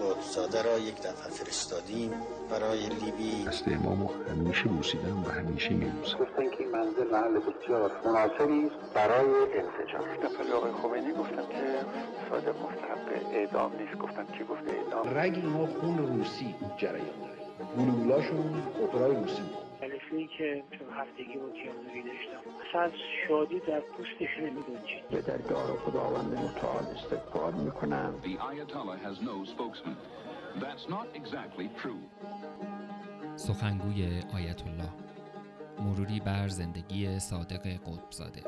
قطبزاده را یک دفعه فرستادیم برای لیبی دست امامو همیشه بوسیدم و همیشه میبوسم گفتن که این منزل محل بسیار مناسبی برای انفجار دفعه آقای خمینی گفتم که صادق مستحق اعدام نیست. گفتم کی گفته اعدام. رگ اینا خون روسی جریان داره. گلولاشون اپرای روسی بود. جلسه‌ای که چون هفتگی با کیانوری داشتم. اصلا از شادی در پوستش نمیگنجید به درگاه خداوند متعال استغفار می‌کنم. The Ayatollah has no spokesman. That's not exactly true. سخنگوی آیت الله مروری بر زندگی صادق قطبزاده.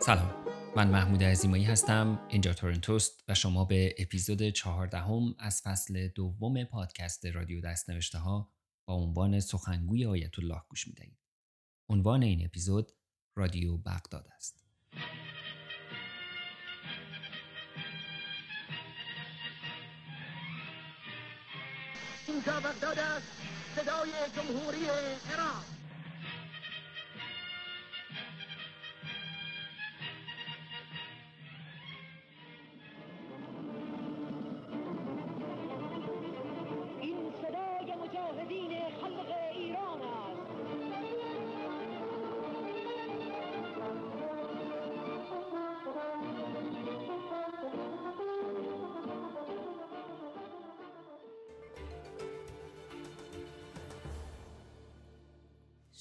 سلام. من محمود عزیمایی هستم اینجا تورنتوست و شما به اپیزود چهاردهم از فصل دوم پادکست رادیو دست نوشته ها با عنوان سخنگوی آیت الله گوش می‌دهید. عنوان این اپیزود رادیو بغداد است. اینجا بغداد است صدای جمهوری عراق.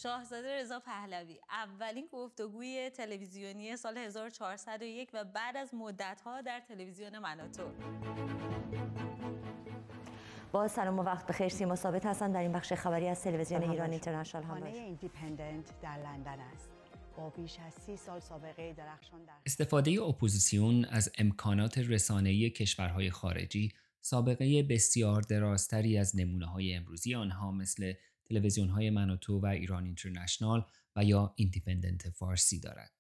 شاهزاده رضا پهلوی اولین گفتگوی تلویزیونی سال 1401 و بعد از مدت‌ها در تلویزیون من‌وتو با سلام و وقت بخیر سیما ثابت هستم در این بخش خبری از تلویزیون ایران اینترنشنال هم خانه ایندیپندنت در لندن است. با بیش از سی سال سابقه درخشان در استفاده اپوزیسیون از امکانات رسانه‌ای کشورهای خارجی سابقه بسیار درازتری از نمونه‌های امروزی آنها مثل تلویزیون‌های منوتو و ایران اینترنشنال و یا ایندیپندنت فارسی دارد.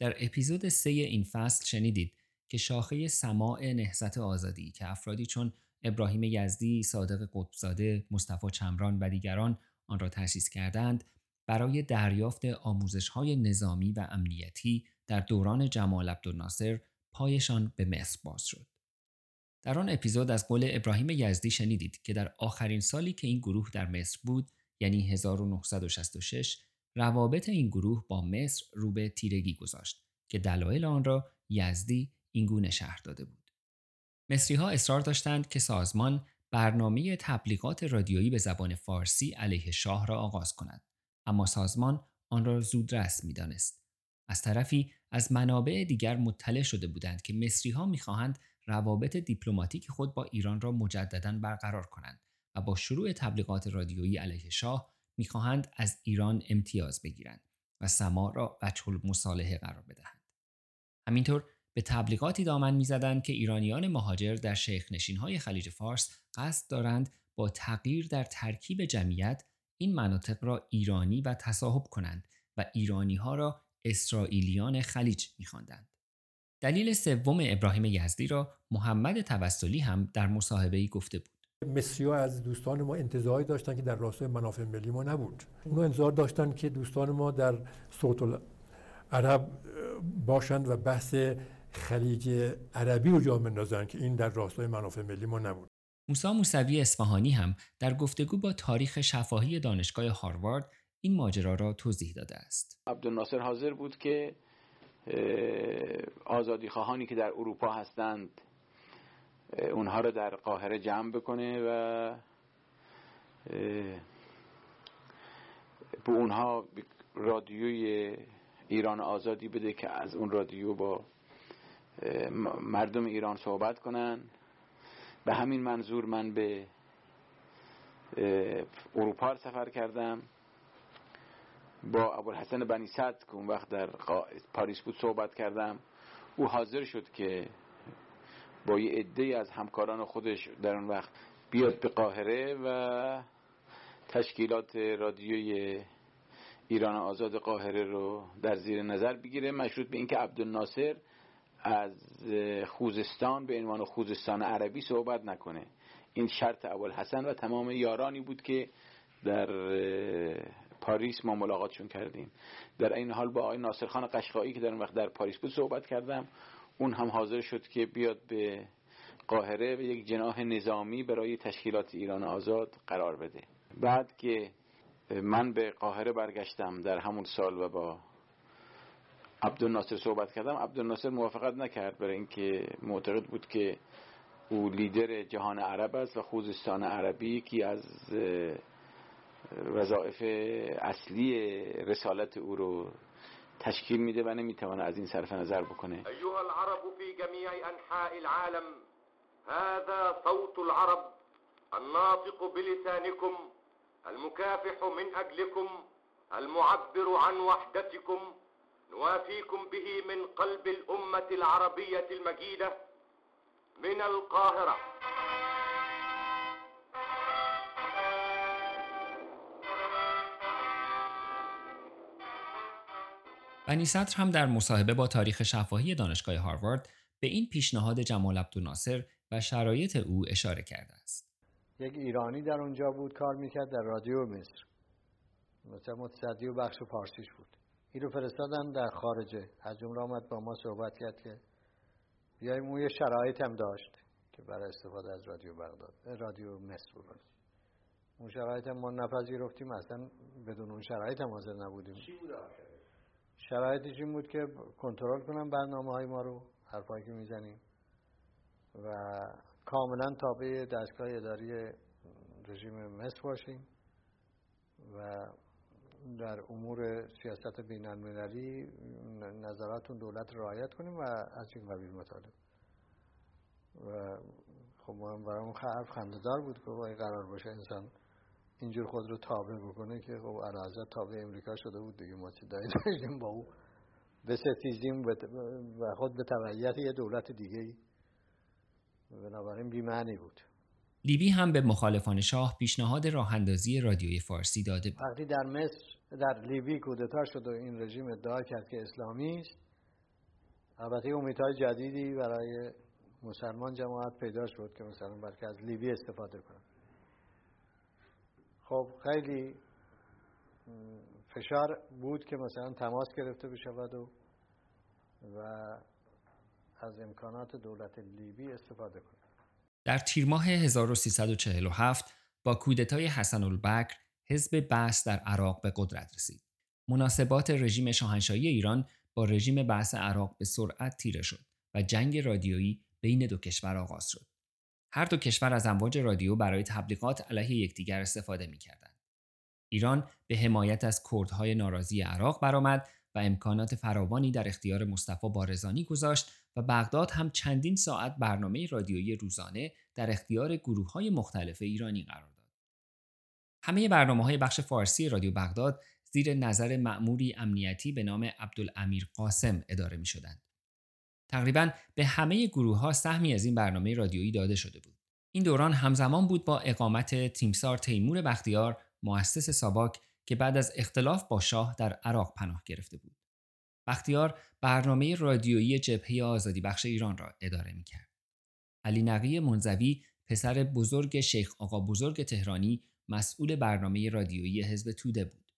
در اپیزود سه این فصل شنیدید که شاخه سماع نهضت آزادی که افرادی چون ابراهیم یزدی، صادق قطبزاده، مصطفی چمران و دیگران آن را تأسیس کردند برای دریافت آموزش‌های نظامی و امنیتی در دوران جمال عبدالناصر پایشان به مصر باز شد. در آن اپیزود از قول ابراهیم یزدی شنیدید که در آخرین سالی که این گروه در مصر بود یعنی 1966 روابط این گروه با مصر رو به تیرگی گذاشت که دلایل آن را یزدی اینگونه شهر داده بود. مصری ها اصرار داشتند که سازمان برنامه تبلیغات رادیویی به زبان فارسی علیه شاه را آغاز کند اما سازمان آن را زودرس می‌دانست از طرفی از منابع دیگر مطلع شده بودند که مصری ها می‌خواهند روابط دیپلماتیک خود با ایران را مجددا برقرار کنند و با شروع تبلیغات رادیویی علیه شاه می‌خواهند از ایران امتیاز بگیرند و سما را وجه مصالحه قرار بدهند همینطور به تبلیغاتی دامن می‌زدند که ایرانیان مهاجر در شیخ های خلیج فارس قصد دارند با تغییر در ترکیب جمعیت این مناطق را ایرانی و تصاحب کنند و ایرانی ها را اسرائیلیان خلیج میخواندند. دلیل سوم ابراهیم یزدی را محمد توسلی هم در مصاحبه‌ای گفته بود. مصری از دوستان ما انتظاری داشتن که در راستای منافع ملی ما نبود. اونها انتظار داشتن که دوستان ما در صوت عرب باشند و بحث خلیج عربی رو جا بندازن که این در راستای منافع ملی ما نبود. موسی موسوی اصفهانی هم در گفتگو با تاریخ شفاهی دانشگاه هاروارد این ماجرا را توضیح داده است. عبدالناصر حاضر بود که آزادی خواهانی که در اروپا هستند اونها رو در قاهره جمع بکنه و به اونها رادیوی ایران آزادی بده که از اون رادیو با مردم ایران صحبت کنن. به همین منظور من به اروپا سفر کردم. با ابوالحسن بنی صد که اون وقت در پاریس بود صحبت کردم. او حاضر شد که با یه عده از همکاران خودش در اون وقت بیاد به قاهره و تشکیلات رادیوی ایران آزاد قاهره رو در زیر نظر بگیره مشروط به اینکه عبدالناصر از خوزستان به عنوان خوزستان عربی صحبت نکنه. این شرط ابوالحسن و تمام یارانی بود که در پاریس ما ملاقاتشون کردیم. در این حال با آقای ناصرخان قشقایی که در اون وقت در پاریس بود صحبت کردم. اون هم حاضر شد که بیاد به قاهره و یک جناح نظامی برای تشکیلات ایران آزاد قرار بده. بعد که من به قاهره برگشتم در همون سال و با عبدالناصر صحبت کردم عبدالناصر موافقت نکرد برای اینکه معتقد بود که او لیدر جهان عرب است و خوزستان عربی یکی از وظایف اصلی رسالت أو رو تشکیل میده و نمیتونه از این صرف نظر بکنه. ایها العرب في جميع أنحاء العالم هذا صوت العرب الناطق بلسانكم المكافح من أجلكم المعبر عن وحدتكم. نوافيكم به من قلب الأمة العربية المجيدة من القاهرة. بنی صدر هم در مصاحبه با تاریخ شفاهی دانشگاه هاروارد به این پیشنهاد جمال عبدالناصر و شرایط او اشاره کرده است. یک ایرانی در اونجا بود کار می‌کرد در رادیو مصر. مثلا متصدی و بخش فارسیش بود. این رو فرستادن در خارجه. از جمله آمد با ما صحبت کرد که بیایم اون یه شرایط هم داشت که برای استفاده از رادیو بغداد رادیو مصر بود. اون شرایط هم ما نپذیرفتیم اصلا بدون اون شرایط هم حاضر نبودیم. شرایطش این بود که کنترل کنم برنامه های ما رو حرفایی که می‌زنیم. و کاملا تابع دستگاه اداری رژیم مصر باشیم و در امور سیاست بین المللی نظرات اون دولت رعایت کنیم و از این قبیل مطالب. و خب ما هم برای اون خنددار بود که قرار باشه انسان اینجور خود رو تابع بکنه که خب علاوه تابع امریکا شده بود دیگه ما چه داشتیم با او؟ بستیزیم و خود به تبعیت یه دولت دیگه ای بنابراین بیمعنی بود. لیبی هم به مخالفان شاه پیشنهاد راه اندازی رادیوی فارسی داده بود. وقتی در مصر در لیبی کودتا شد و این رژیم ادعا کرد که اسلامی است. البته امیدهای جدیدی برای مسلمان جماعت پیدا شد که مثلا بلکه از لیبی استفاده کنند خب خیلی فشار بود که مثلا تماس گرفته بشود و و از امکانات دولت لیبی استفاده کنه در تیر ماه 1347 با کودتای حسن البکر حزب بحث در عراق به قدرت رسید. مناسبات رژیم شاهنشاهی ایران با رژیم بحث عراق به سرعت تیره شد و جنگ رادیویی بین دو کشور آغاز شد. هر دو کشور از امواج رادیو برای تبلیغات علیه یکدیگر استفاده می‌کردند. ایران به حمایت از کردهای ناراضی عراق برآمد و امکانات فراوانی در اختیار مصطفی بارزانی گذاشت و بغداد هم چندین ساعت برنامه رادیویی روزانه در اختیار گروه های مختلف ایرانی قرار داد. همه برنامه های بخش فارسی رادیو بغداد زیر نظر مأموری امنیتی به نام عبدالامیر قاسم اداره می شدند. تقریبا به همه گروه ها سهمی از این برنامه رادیویی داده شده بود. این دوران همزمان بود با اقامت تیمسار تیمور بختیار مؤسس ساواک که بعد از اختلاف با شاه در عراق پناه گرفته بود. بختیار برنامه رادیویی جبهه آزادی بخش ایران را اداره می کرد. علی نقی منزوی پسر بزرگ شیخ آقا بزرگ تهرانی مسئول برنامه رادیویی حزب توده بود.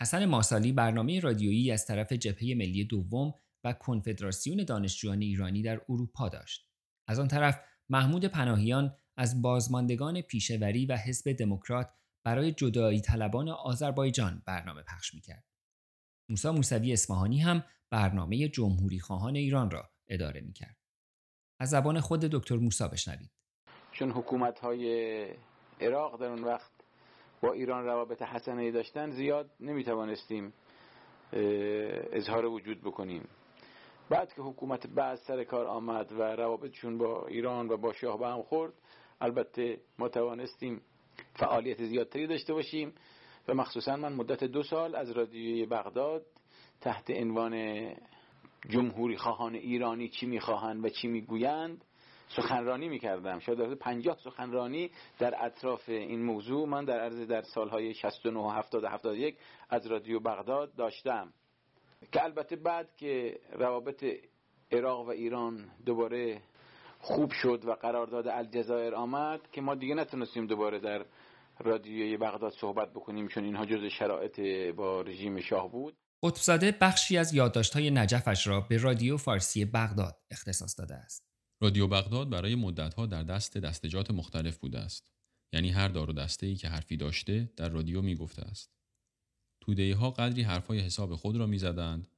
حسن ماسالی برنامه رادیویی از طرف جبهه ملی دوم و کنفدراسیون دانشجویان ایرانی در اروپا داشت. از آن طرف محمود پناهیان از بازماندگان پیشوری و حزب دموکرات برای جدایی طلبان آذربایجان برنامه پخش می‌کرد. موسا موسوی اصفهانی هم برنامه جمهوری خواهان ایران را اداره می‌کرد. از زبان خود دکتر موسا بشنوید. چون حکومت های عراق در اون وقت با ایران روابط حسنه داشتن زیاد نمی‌توانستیم اظهار وجود بکنیم بعد که حکومت بعد سر کار آمد و روابطشون با ایران و با شاه به هم خورد البته ما توانستیم فعالیت زیادتری داشته باشیم و مخصوصا من مدت دو سال از رادیوی بغداد تحت عنوان جمهوری خواهان ایرانی چی می‌خواهند و چی می‌گویند سخنرانی می‌کردم. شاید در 50 سخنرانی در اطراف این موضوع من در عرض در سالهای 69 و 70 و 71 از رادیو بغداد داشتم. که البته بعد که روابط عراق و ایران دوباره خوب شد و قرارداد الجزایر آمد که ما دیگه نتونستیم دوباره در رادیوی بغداد صحبت بکنیم چون اینها جز شرایط با رژیم شاه بود قطبزاده بخشی از یادداشت‌های نجفش را به رادیو فارسی بغداد اختصاص داده است. رادیو بغداد برای مدتها در دست دستجات مختلف بوده است. یعنی هر دار و دسته ای که حرفی داشته در رادیو می گفته است. توده ها قدری حرفای حساب خود را می‌زدند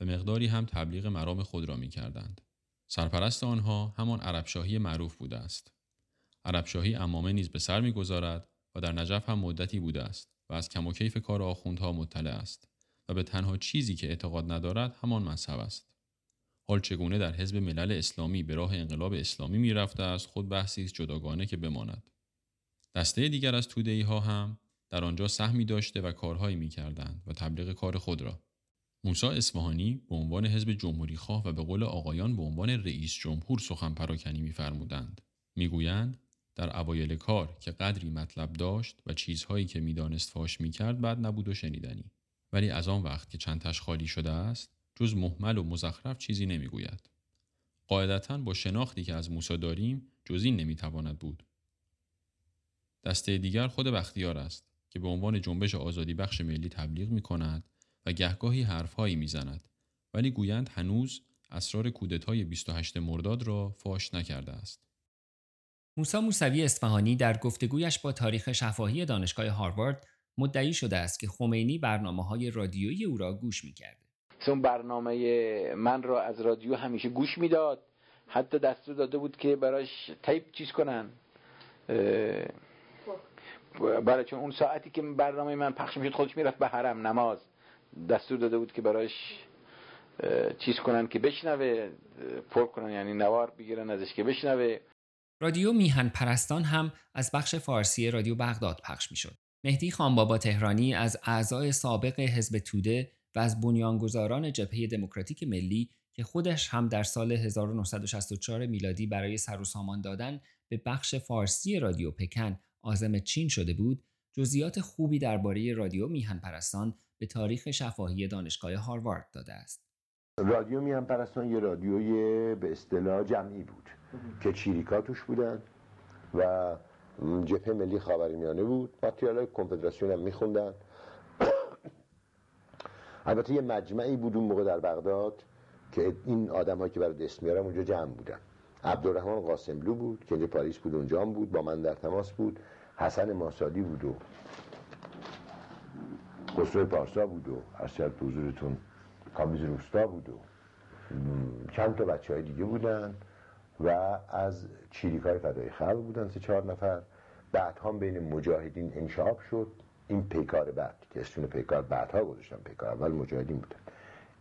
و مقداری هم تبلیغ مرام خود را می کردند. سرپرست آنها همان عربشاهی معروف بوده است. عربشاهی امامه نیز به سر می‌گذارد و در نجف هم مدتی بوده است و از کم و کیف کار آخوندها مطلع است و به تنها چیزی که اعتقاد ندارد همان مذهب است. حال چگونه در حزب ملل اسلامی به راه انقلاب اسلامی می رفته است خود بحثی است جداگانه که بماند. دسته دیگر از توده ها هم در آنجا سهمی داشته و کارهایی می کردند و تبلیغ کار خود را. موسی اصفهانی به عنوان حزب جمهوری خواه و به قول آقایان به عنوان رئیس جمهور سخن پراکنی میفرمودند. می‌گویند در اوایل کار که قدری مطلب داشت و چیزهایی که می‌دانست فاش می‌کرد بعد نبود و شنیدنی ولی از آن وقت که چندتش خالی شده است جز محمل و مزخرف چیزی نمی‌گوید قاعدتا با شناختی که از موسی داریم جز این نمی‌تواند بود دسته دیگر خود بختیار است که به عنوان جنبش آزادی بخش ملی تبلیغ می کند و گهگاهی حرفهایی می‌زند ولی گویند هنوز اسرار کودتای 28 مرداد را فاش نکرده است. موسی موسوی اصفهانی در گفتگویش با تاریخ شفاهی دانشگاه هاروارد مدعی شده است که خمینی برنامه های رادیویی او را گوش می کرده. اون برنامه من را از رادیو همیشه گوش می‌داد حتی دستور داده بود که براش تیپ چیز کنن برای چون اون ساعتی که برنامه من پخش می‌شد خودش می‌رفت به حرم نماز دستور داده بود که براش چیز کنن که بشنوه پر کنن یعنی نوار بگیرن ازش که بشنوه رادیو میهن پرستان هم از بخش فارسی رادیو بغداد پخش می‌شد. مهدی خانبابا تهرانی از اعضای سابق حزب توده و از بنیانگذاران جبهه دموکراتیک ملی که خودش هم در سال 1964 میلادی برای سر و سامان دادن به بخش فارسی رادیو پکن آزم چین شده بود جزئیات خوبی درباره رادیو میهن پرستان به تاریخ شفاهی دانشگاه هاروارد داده است. رادیو میهن پرستان یه رادیوی به اصطلاح جمعی بود که چیریکا توش بودن و جبهه ملی خاورمیانه بود. ماتریال کنفدراسیون هم میخوندن. البته یه مجمعی بود اون موقع در بغداد که این آدم که برای دست میارم اونجا جمع بودن. عبدالرحمن قاسملو بود که اینجا پاریس بود اونجا بود با من در تماس بود. حسن ماسادی بود و خسرو پارسا بود و از حضورتون کامیز روستا بود و چند تا بچه های دیگه بودن و از چیریکای فدای خلق بودن سه چهار نفر. بعد هم بین مجاهدین انشاب شد. این پیکار بعد که اسمون پیکار بعدها گذاشتن پیکار اول مجاهدین بودن.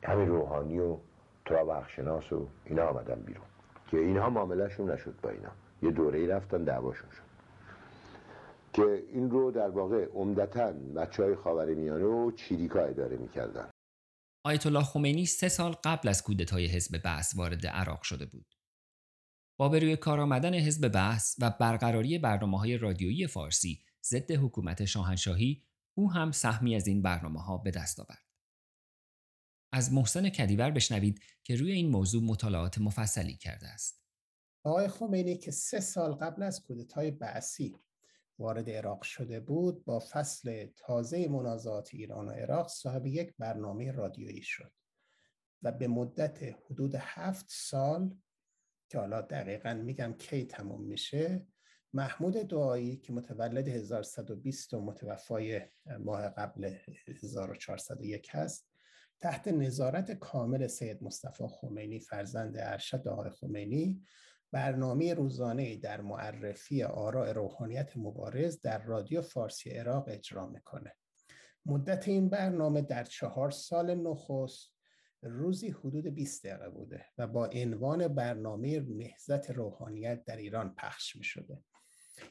همین روحانی و تراب و اینا آمدن بیرون. که اینها معاملهشون نشد با اینا یه دوره ای رفتن دعواشون شد که این رو در واقع عمدتا بچه های خاور میانه و چیریکا اداره می‌کردن آیت الله خمینی سه سال قبل از کودتای حزب بحث وارد عراق شده بود. با به روی کار آمدن حزب بحث و برقراری برنامه های رادیویی فارسی ضد حکومت شاهنشاهی او هم سهمی از این برنامه ها به دست آورد. از محسن کدیور بشنوید که روی این موضوع مطالعات مفصلی کرده است. آقای خمینی که سه سال قبل از کودتای بعثی وارد عراق شده بود با فصل تازه منازعات ایران و عراق صاحب یک برنامه رادیویی شد و به مدت حدود هفت سال که حالا دقیقا میگم کی تموم میشه محمود دعایی که متولد 1120 و متوفای ماه قبل 1401 هست تحت نظارت کامل سید مصطفی خمینی فرزند ارشد آقای خمینی برنامه روزانه در معرفی آراء روحانیت مبارز در رادیو فارسی عراق اجرا می‌کنه مدت این برنامه در چهار سال نخست روزی حدود 20 دقیقه بوده و با عنوان برنامه نهزت روحانیت در ایران پخش می شده.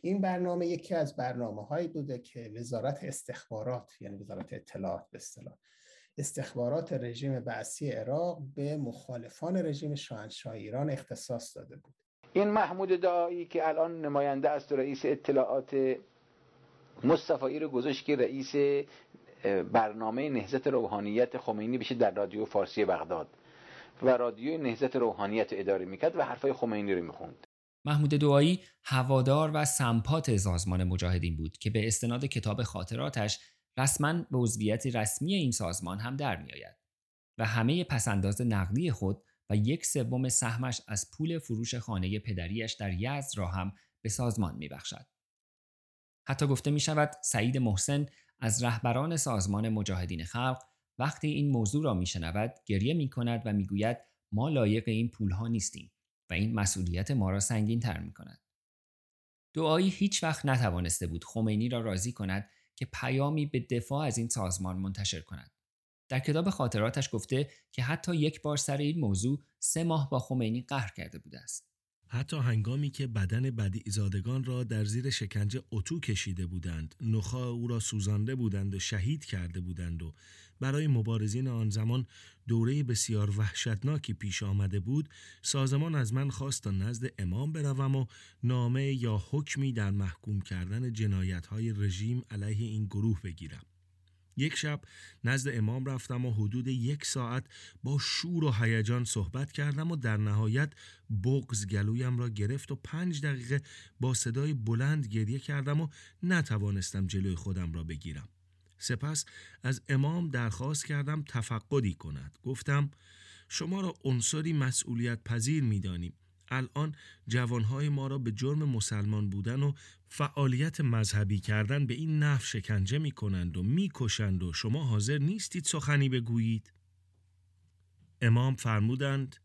این برنامه یکی از برنامه هایی بوده که وزارت استخبارات یعنی وزارت اطلاعات به اصطلاح استخبارات رژیم بعثی عراق به مخالفان رژیم شاهنشاه ایران اختصاص داده بود. این محمود دعایی که الان نماینده است و رئیس اطلاعات مصطفی رو گذاشت که رئیس برنامه نهزت روحانیت خمینی بشه در رادیو فارسی بغداد و رادیو نهزت روحانیت اداره می‌کرد و حرفای خمینی رو می‌خوند. محمود دعایی هوادار و سمپات سازمان مجاهدین بود که به استناد کتاب خاطراتش رسما به عضویت رسمی این سازمان هم در میآید و همه پسنداز نقدی خود و یک سوم سهمش از پول فروش خانه پدریش در یزد را هم به سازمان میبخشد. حتی گفته می شود سعید محسن از رهبران سازمان مجاهدین خلق وقتی این موضوع را میشنود گریه می کند و می‌گوید ما لایق این پولها نیستیم و این مسئولیت ما را سنگین تر می کند. دعایی هیچ وقت نتوانسته بود خمینی را راضی کند که پیامی به دفاع از این سازمان منتشر کند. در کتاب خاطراتش گفته که حتی یک بار سر این موضوع سه ماه با خمینی قهر کرده بوده است. حتی هنگامی که بدن بدیعزادگان را در زیر شکنجه اتو کشیده بودند، نخا او را سوزانده بودند و شهید کرده بودند و برای مبارزین آن زمان دوره بسیار وحشتناکی پیش آمده بود سازمان از من خواست تا نزد امام بروم و نامه یا حکمی در محکوم کردن جنایت های رژیم علیه این گروه بگیرم. یک شب نزد امام رفتم و حدود یک ساعت با شور و هیجان صحبت کردم و در نهایت بغز گلویم را گرفت و پنج دقیقه با صدای بلند گریه کردم و نتوانستم جلوی خودم را بگیرم. سپس از امام درخواست کردم تفقدی کند. گفتم شما را عنصری مسئولیت پذیر می دانیم. الان جوانهای ما را به جرم مسلمان بودن و فعالیت مذهبی کردن به این نحو شکنجه می کنند و می کشند و شما حاضر نیستید سخنی بگویید؟ امام فرمودند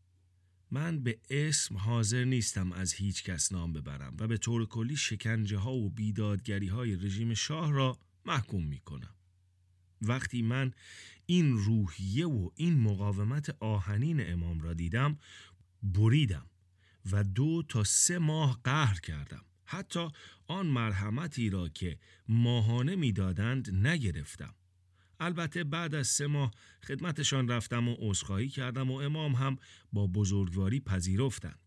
من به اسم حاضر نیستم از هیچ کس نام ببرم و به طور کلی شکنجه ها و بیدادگری های رژیم شاه را محکوم می کنم. وقتی من این روحیه و این مقاومت آهنین امام را دیدم بریدم و دو تا سه ماه قهر کردم. حتی آن مرحمتی را که ماهانه می‌دادند نگرفتم. البته بعد از سه ماه خدمتشان رفتم و عذرخواهی کردم و امام هم با بزرگواری پذیرفتند.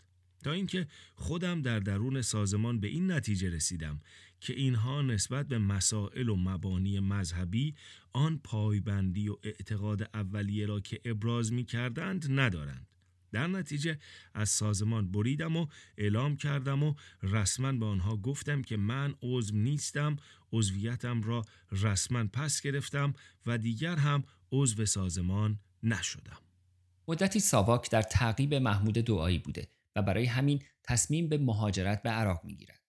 تا اینکه خودم در درون سازمان به این نتیجه رسیدم که اینها نسبت به مسائل و مبانی مذهبی آن پایبندی و اعتقاد اولیه را که ابراز می کردند ندارند. در نتیجه از سازمان بریدم و اعلام کردم و رسما به آنها گفتم که من عضو نیستم عضویتم را رسما پس گرفتم و دیگر هم عضو سازمان نشدم. مدتی ساواک در تعقیب محمود دعایی بوده و برای همین تصمیم به مهاجرت به عراق می‌گیرد.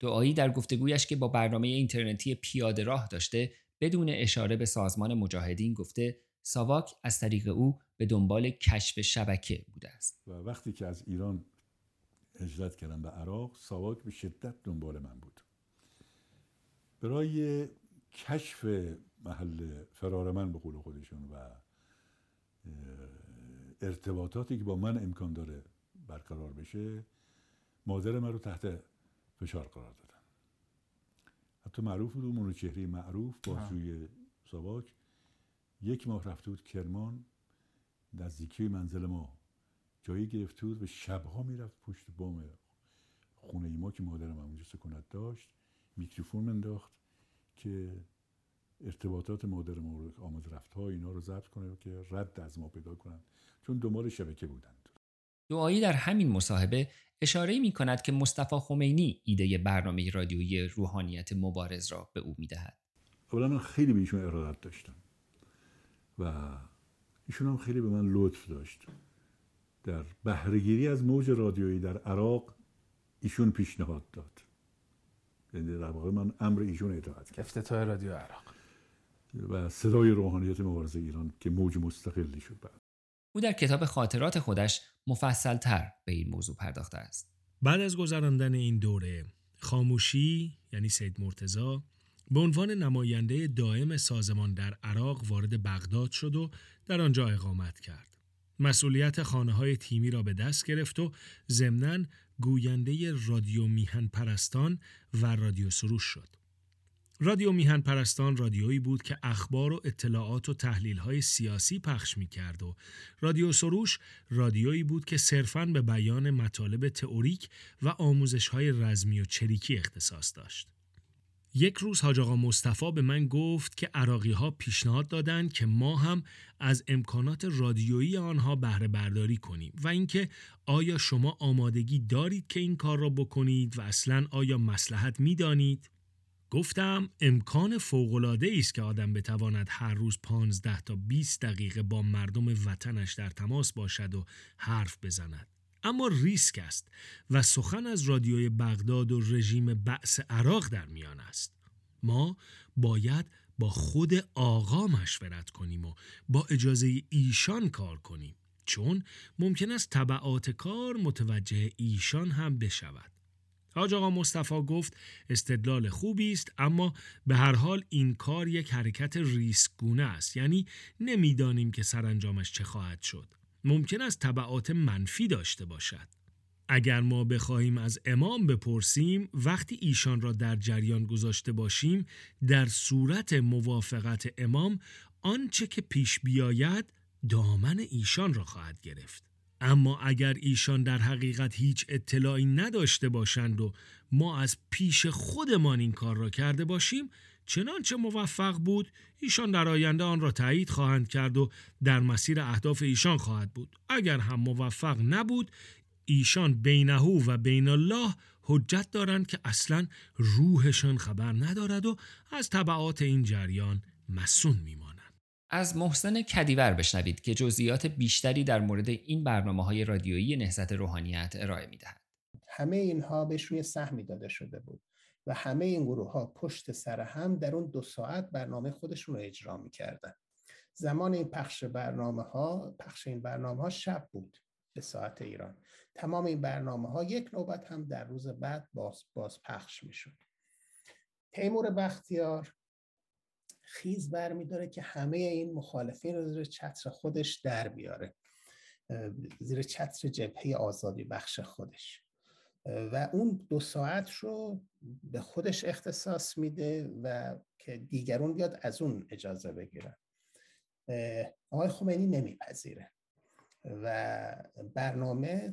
دعایی در گفتگویش که با برنامه اینترنتی پیاده راه داشته بدون اشاره به سازمان مجاهدین گفته ساواک از طریق او به دنبال کشف شبکه بوده است. و وقتی که از ایران هجرت کردم به عراق ساواک به شدت دنبال من بود. برای کشف محل فرار من به قول خودشون و ارتباطاتی که با من امکان داره برقرار بشه مادر من رو تحت فشار قرار دادن. حتی معروف بود اون چهره معروف بازجوی ساواک. یک ماه رفته بود کرمان نزدیکی منزل ما. جایی گرفته بود و شبها می‌رفت پشت بام خونه ای ما که مادرم اونجا سکونت داشت میکروفون انداخت که ارتباطات مادر ما آمد رفت ها اینا رو ضبط کنه که رد از ما پیدا کنند. چون دنبال شبکه بودند. دعایی در همین مصاحبه اشاره می کند که مصطفی خمینی ایده برنامه رادیویی روحانیت مبارز را به او می دهد. اولا من خیلی به ایشون ارادت داشتم. و ایشون هم خیلی به من لطف داشت. در بهرهگیری از موج رادیویی در عراق ایشون پیشنهاد داد. یعنی در واقع من امر ایشون اطاعت کردم. افتتاح رادیو عراق. و صدای روحانیت مبارزه ایران که موج مستقلی شد بعد. او در کتاب خاطرات خودش مفصل تر به این موضوع پرداخته است. بعد از گذراندن این دوره خاموشی یعنی سید مرتزا به عنوان نماینده دائم سازمان در عراق وارد بغداد شد و در آنجا اقامت کرد. مسئولیت خانه های تیمی را به دست گرفت و ضمناً گوینده رادیو میهن پرستان و رادیو سروش شد. رادیو میهن پرستان رادیویی بود که اخبار و اطلاعات و تحلیل های سیاسی پخش می کرد و رادیو سروش رادیویی بود که صرفاً به بیان مطالب تئوریک و آموزش های رزمی و چریکی اختصاص داشت. یک روز حاج آقا مصطفی به من گفت که عراقی ها پیشنهاد دادند که ما هم از امکانات رادیویی آنها بهره برداری کنیم و اینکه آیا شما آمادگی دارید که این کار را بکنید و اصلا آیا مسلحت می‌دانید؟ گفتم امکان فوق‌العاده است که آدم بتواند هر روز 15 تا 20 دقیقه با مردم وطنش در تماس باشد و حرف بزند. اما ریسک است و سخن از رادیوی بغداد و رژیم بعث عراق در میان است. ما باید با خود آقا مشورت کنیم و با اجازه ایشان کار کنیم چون ممکن است طبعات کار متوجه ایشان هم بشود. حاج آقا مصطفی گفت استدلال خوبی است اما به هر حال این کار یک حرکت ریسکگونه است یعنی نمی‌دانیم که سرانجامش چه خواهد شد. ممکن است طبعات منفی داشته باشد. اگر ما بخواهیم از امام بپرسیم وقتی ایشان را در جریان گذاشته باشیم در صورت موافقت امام آنچه که پیش بیاید دامن ایشان را خواهد گرفت. اما اگر ایشان در حقیقت هیچ اطلاعی نداشته باشند و ما از پیش خودمان این کار را کرده باشیم چنانچه موفق بود ایشان در آینده آن را تایید خواهند کرد و در مسیر اهداف ایشان خواهد بود. اگر هم موفق نبود ایشان بینهو و بین الله حجت دارند که اصلا روحشان خبر ندارد و از طبعات این جریان مسون میمانند. از محسن کدیور بشنوید که جزئیات بیشتری در مورد این برنامه های رادیویی نهضت روحانیت ارائه می‌دهد. همه اینها بهشون یه سهمی داده شده بود. و همه این گروه ها پشت سر هم در اون دو ساعت برنامه خودشون رو اجرا می‌کردن. زمان این پخش برنامه ها پخش این برنامه ها شب بود به ساعت ایران. تمام این برنامه ها یک نوبت هم در روز بعد باز, باز پخش می‌شد. تیمور بختیار خیز برمیداره که همه این مخالفین رو زیر چتر خودش در بیاره. زیر چتر جبهه آزادی بخش خودش. و اون دو ساعت رو به خودش اختصاص میده و که دیگرون بیاد از اون اجازه بگیرن. آقای خمینی نمیپذیره و برنامه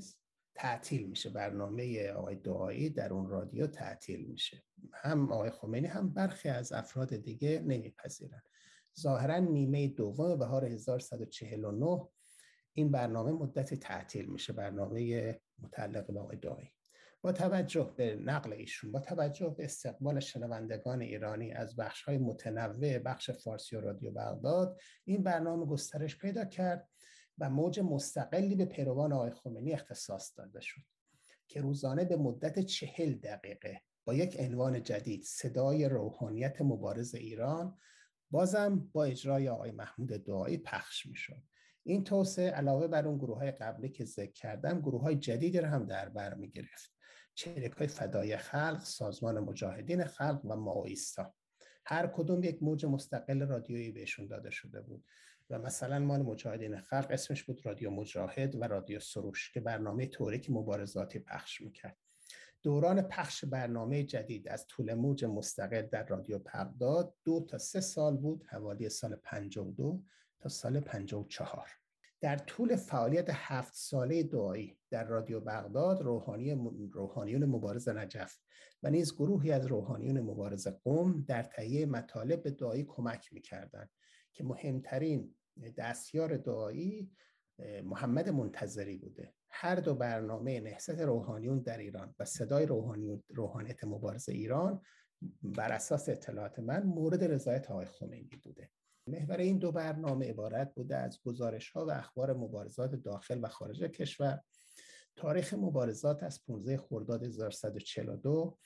تعطیل میشه. برنامه آقای دعایی در اون رادیو تعطیل میشه. هم آقای خمینی هم برخی از افراد دیگه نمیپذیرن. ظاهرا نیمه دوم بهار 1149 این برنامه مدت تعطیل میشه. برنامه متعلق به آقای دعایی. با توجه به نقل ایشون با توجه به استقبال شنوندگان ایرانی از بخش های متنوع بخش فارسی و رادیو بغداد این برنامه گسترش پیدا کرد و موج مستقلی به پیروان آقای خمینی اختصاص داده شد که روزانه به مدت چهل دقیقه با یک عنوان جدید صدای روحانیت مبارز ایران بازم با اجرای آقای محمود دعایی پخش می شد. این توسعه علاوه بر اون گروه های قبلی که ذکر کردم گروه های جدیدی رو هم در بر می گرفت چریک های فدای خلق سازمان مجاهدین خلق و ماویستا. هر کدوم یک موج مستقل رادیویی بهشون داده شده بود. و مثلا مال مجاهدین خلق اسمش بود رادیو مجاهد و رادیو سروش که برنامه توریک مبارزاتی پخش می‌کرد. دوران پخش برنامه جدید از طول موج مستقل در رادیو بغداد دو تا سه سال بود حوالی سال 52 تا سال 54 در طول فعالیت هفت ساله دعایی در رادیو بغداد روحانی روحانیون مبارز نجف و نیز گروهی از روحانیون مبارز قوم در تهیه مطالب به دعایی کمک می‌کردند که مهمترین دستیار دعایی محمد منتظری بوده. هر دو برنامه نهضت روحانیون در ایران و صدای روحانیون روحانیت مبارز ایران بر اساس اطلاعات من مورد رضایت آقای خمینی بوده. محور این دو برنامه عبارت بوده از گزارش ها و اخبار مبارزات داخل و خارج کشور تاریخ مبارزات از 15 خرداد 1142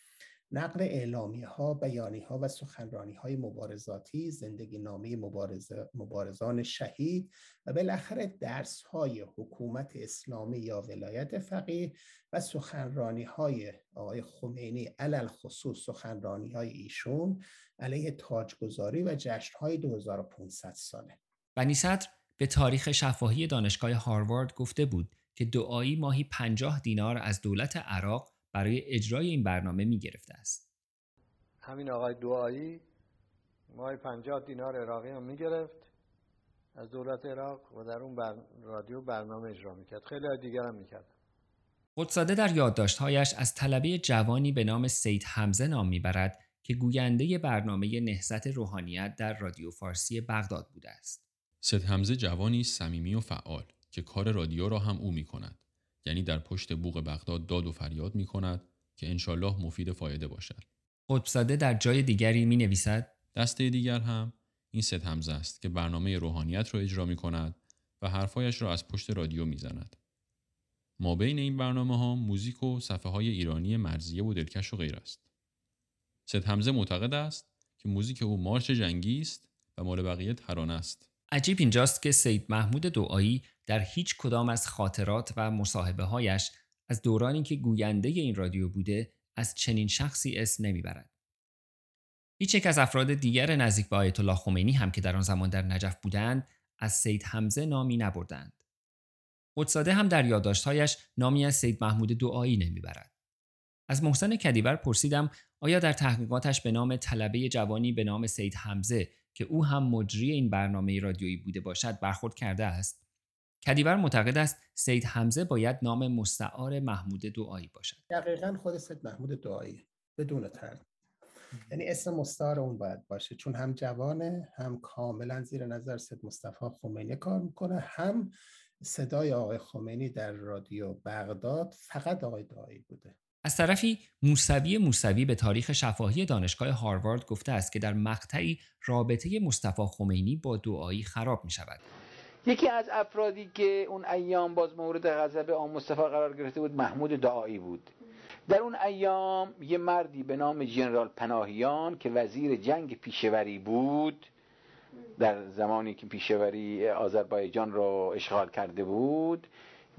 نقل اعلامی ها، بیانی ها و سخنرانی های مبارزاتی، زندگی نامه مبارز، مبارزان شهید و بالاخره درس های حکومت اسلامی یا ولایت فقیه و سخنرانی های آقای خمینی علل خصوص سخنرانی های ایشون علیه تاجگذاری و جشن های 2500 ساله. بنی صدر به تاریخ شفاهی دانشگاه هاروارد گفته بود که دعایی ماهی 50 دینار از دولت عراق برای اجرای این برنامه می گرفته است. همین آقای دعایی ماه 50 دینار عراقی هم می‌گرفت از دولت عراق و در اون بر... رادیو برنامه اجرا می‌کرد خیلی های دیگر هم می‌کرد قدساده در یادداشتهایش از طلبه جوانی به نام سید حمزه نام می‌برد که گوینده برنامه نهزت روحانیت در رادیو فارسی بغداد بوده است. سید حمزه جوانی صمیمی و فعال که کار رادیو را هم او می کند. یعنی در پشت بوق بغداد داد و فریاد می کند که انشالله مفید فایده باشد. قطبزاده در جای دیگری می نویسد دسته دیگر هم این سید حمزه است که برنامه روحانیت را اجرا می کند و حرفایش را از پشت رادیو می زند. ما بین این برنامه ها موزیک و صفحه های ایرانی مرزیه و دلکش و غیر است. سید حمزه معتقد است که موزیک او مارش جنگی است و مال بقیه ترانه است. عجیب اینجاست که سید محمود دعایی در هیچ کدام از خاطرات و مصاحبه هایش از دورانی که گوینده این رادیو بوده از چنین شخصی اسم نمی‌برد. هیچ یک از افراد دیگر نزدیک به آیت الله خمینی هم که در آن زمان در نجف بودند از سید حمزه نامی نبردند. قدساده هم در یادداشتهایش نامی از سید محمود دعایی نمی‌برد. از محسن کدیور پرسیدم آیا در تحقیقاتش به نام طلبه جوانی به نام سید حمزه که او هم مجری این برنامه رادیویی بوده باشد برخورد کرده است کدیور معتقد است سید حمزه باید نام مستعار محمود دعایی باشد. دقیقا خود سید محمود دعایی بدون تردید یعنی اسم مستعار اون باید باشه. چون هم جوانه هم کاملا زیر نظر سید مصطفی خمینی کار می‌کنه هم صدای آقای خمینی در رادیو بغداد فقط آقای دعایی بوده. از طرفی موسوی موسوی به تاریخ شفاهی دانشگاه هاروارد گفته است که در مقطعی رابطه مصطفی خمینی با دعایی خراب می شود. یکی از افرادی که اون ایام باز مورد غضب آن مصطفی قرار گرفته بود محمود دعایی بود. در اون ایام یه مردی به نام جنرال پناهیان که وزیر جنگ پیشوری بود در زمانی که پیشوری آذربایجان را اشغال کرده بود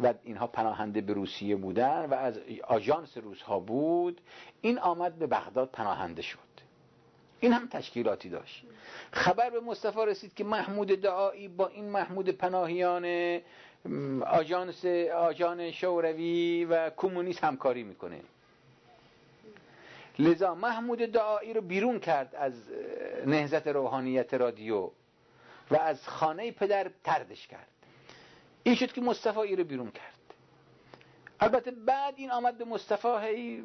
و اینها پناهنده به روسیه بودن و از آژانس روس ها بود این آمد به بغداد پناهنده شد. این هم تشکیلاتی داشت. خبر به مصطفی رسید که محمود دعایی با این محمود پناهیان آژانس آژان شوروی و کمونیست همکاری می‌کنه. لذا محمود دعایی رو بیرون کرد از نهزت روحانیت رادیو و از خانه پدر تردش کرد. این شد که مصطفی رو بیرون کرد. البته بعد این آمد به مصطفی هی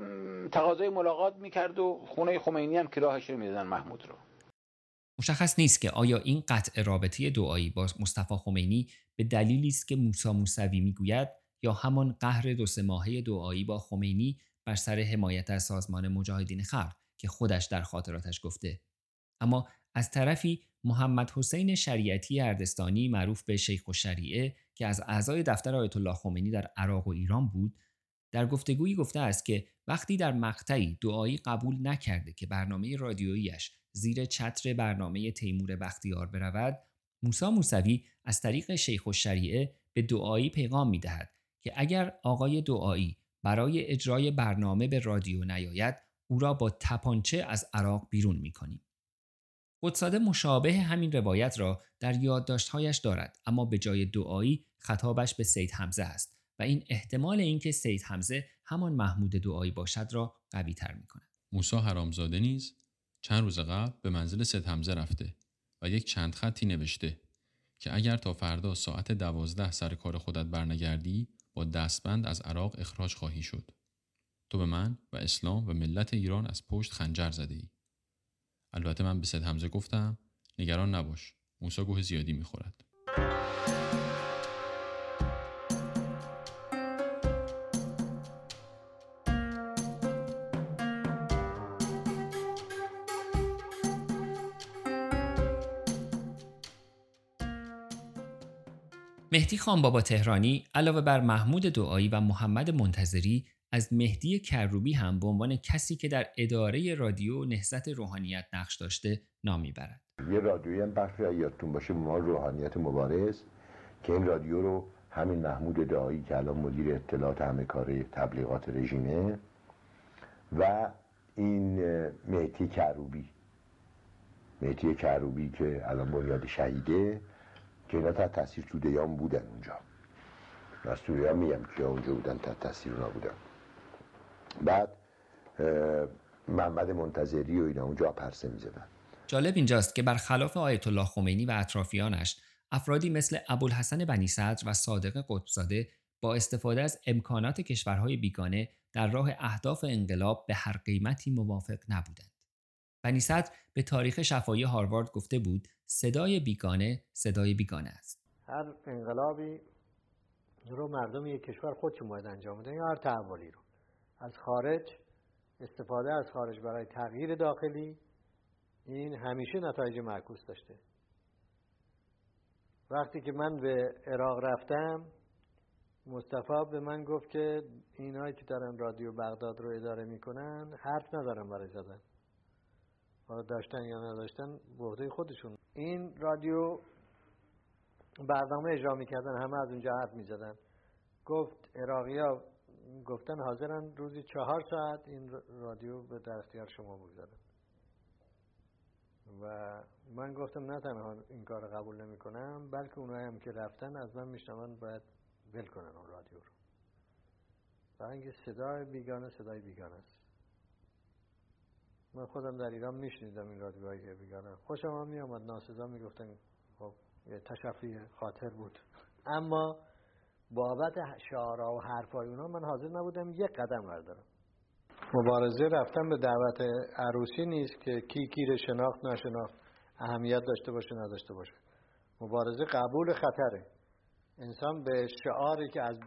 تقاضای ملاقات می‌کرد و خونه خمینی هم که راهش رو محمود رو. مشخص نیست که آیا این قطع رابطه دعایی با مصطفی خمینی به دلیلی است که موسی موسوی می‌گوید یا همان قهر دو سه ماهه دعایی با خمینی بر سر حمایت از سازمان مجاهدین خلق که خودش در خاطراتش گفته؟ اما از طرفی محمد حسین شریعتی اردستانی معروف به شیخ و شریعه که از اعضای دفتر آیت الله خمینی در عراق و ایران بود در گفتگویی گفته است که وقتی در مقطعی دعایی قبول نکرده که برنامه رادیوییش زیر چتر برنامه تیمور بختیار برود موسا موسوی از طریق شیخ و شریعه به دعایی پیغام می دهد که اگر آقای دعایی برای اجرای برنامه به رادیو نیاید او را با تپانچه از عراق بیرون می کنیم. قدساده مشابه همین روایت را در یادداشتهایش دارد اما به جای دعایی خطابش به سید حمزه است و این احتمال اینکه سید حمزه همان محمود دعایی باشد را قوی تر می کند. موسا حرامزاده نیز چند روز قبل به منزل سید حمزه رفته و یک چند خطی نوشته که اگر تا فردا ساعت دوازده سر کار خودت برنگردی با دستبند از عراق اخراج خواهی شد. تو به من و اسلام و ملت ایران از پشت خنجر زده ای. البته من به سید حمزه گفتم نگران نباش موسا گوه زیادی می‌خورد. مهدی خان بابا تهرانی علاوه بر محمود دعایی و محمد منتظری از مهدی کروبی هم به عنوان کسی که در اداره رادیو نهضت روحانیت نقش داشته نام می‌برد. یه رادیویی هم بخش یادتون باشه ما روحانیت مبارز که این رادیو رو همین محمود دایی که الان مدیر اطلاعات همه کار تبلیغات رژیمه و این مهدی کروبی. مهدی کروبی که الان بنیاد شهیده که اینا تحت تاثیر تودیان بودن اونجا. تودیان میگم که اونجا بودن تحت تاثیر اونا بودن. بعد محمد منتظری و اینا اونجا پرسه می‌زدن جالب اینجاست که برخلاف آیت الله خمینی و اطرافیانش افرادی مثل ابوالحسن بنی صدر و صادق قطبزاده با استفاده از امکانات کشورهای بیگانه در راه اهداف انقلاب به هر قیمتی موافق نبودند. بنی صدر به تاریخ شفایی هاروارد گفته بود صدای بیگانه صدای بیگانه است. هر انقلابی رو مردم یک کشور خودشون باید انجام بدن یا هر تحولی رو از خارج استفاده از خارج برای تغییر داخلی. این همیشه نتایج معکوس داشته. وقتی که من به عراق رفتم مصطفی به من گفت که اینایی که دارن رادیو بغداد رو اداره می‌کنن حرف ندارن برای زدن. حالا داشتن یا نداشتن بحده خودشون. این رادیو برنامه اجرا می‌کردن همه از اونجا حرف می‌زدن. گفت عراقی گفتن حاضرن روزی چهار ساعت این رادیو به در اختیار شما بگذارن. و من گفتم نه تنها این کار قبول نمی کنم بلکه اونایی هم که رفتن از من میشنون باید ول کنن اون رادیو رو. و اینکه صدای بیگانه صدای بیگانه است. من خودم در ایران میشنیدم این رادیوهای بیگانه. خوشم هم میامد ناسزا می‌گفتن خب یه تشفی خاطر بود. اما بابت شعارها و حرفای اونا من حاضر نبودم یک قدم بردارم. مبارزه رفتن به دعوت عروسی نیست که کی کی رو شناخت نشناخت. اهمیت داشته باشه نداشته باشه. مبارزه قبول خطره. انسان به شعاری که از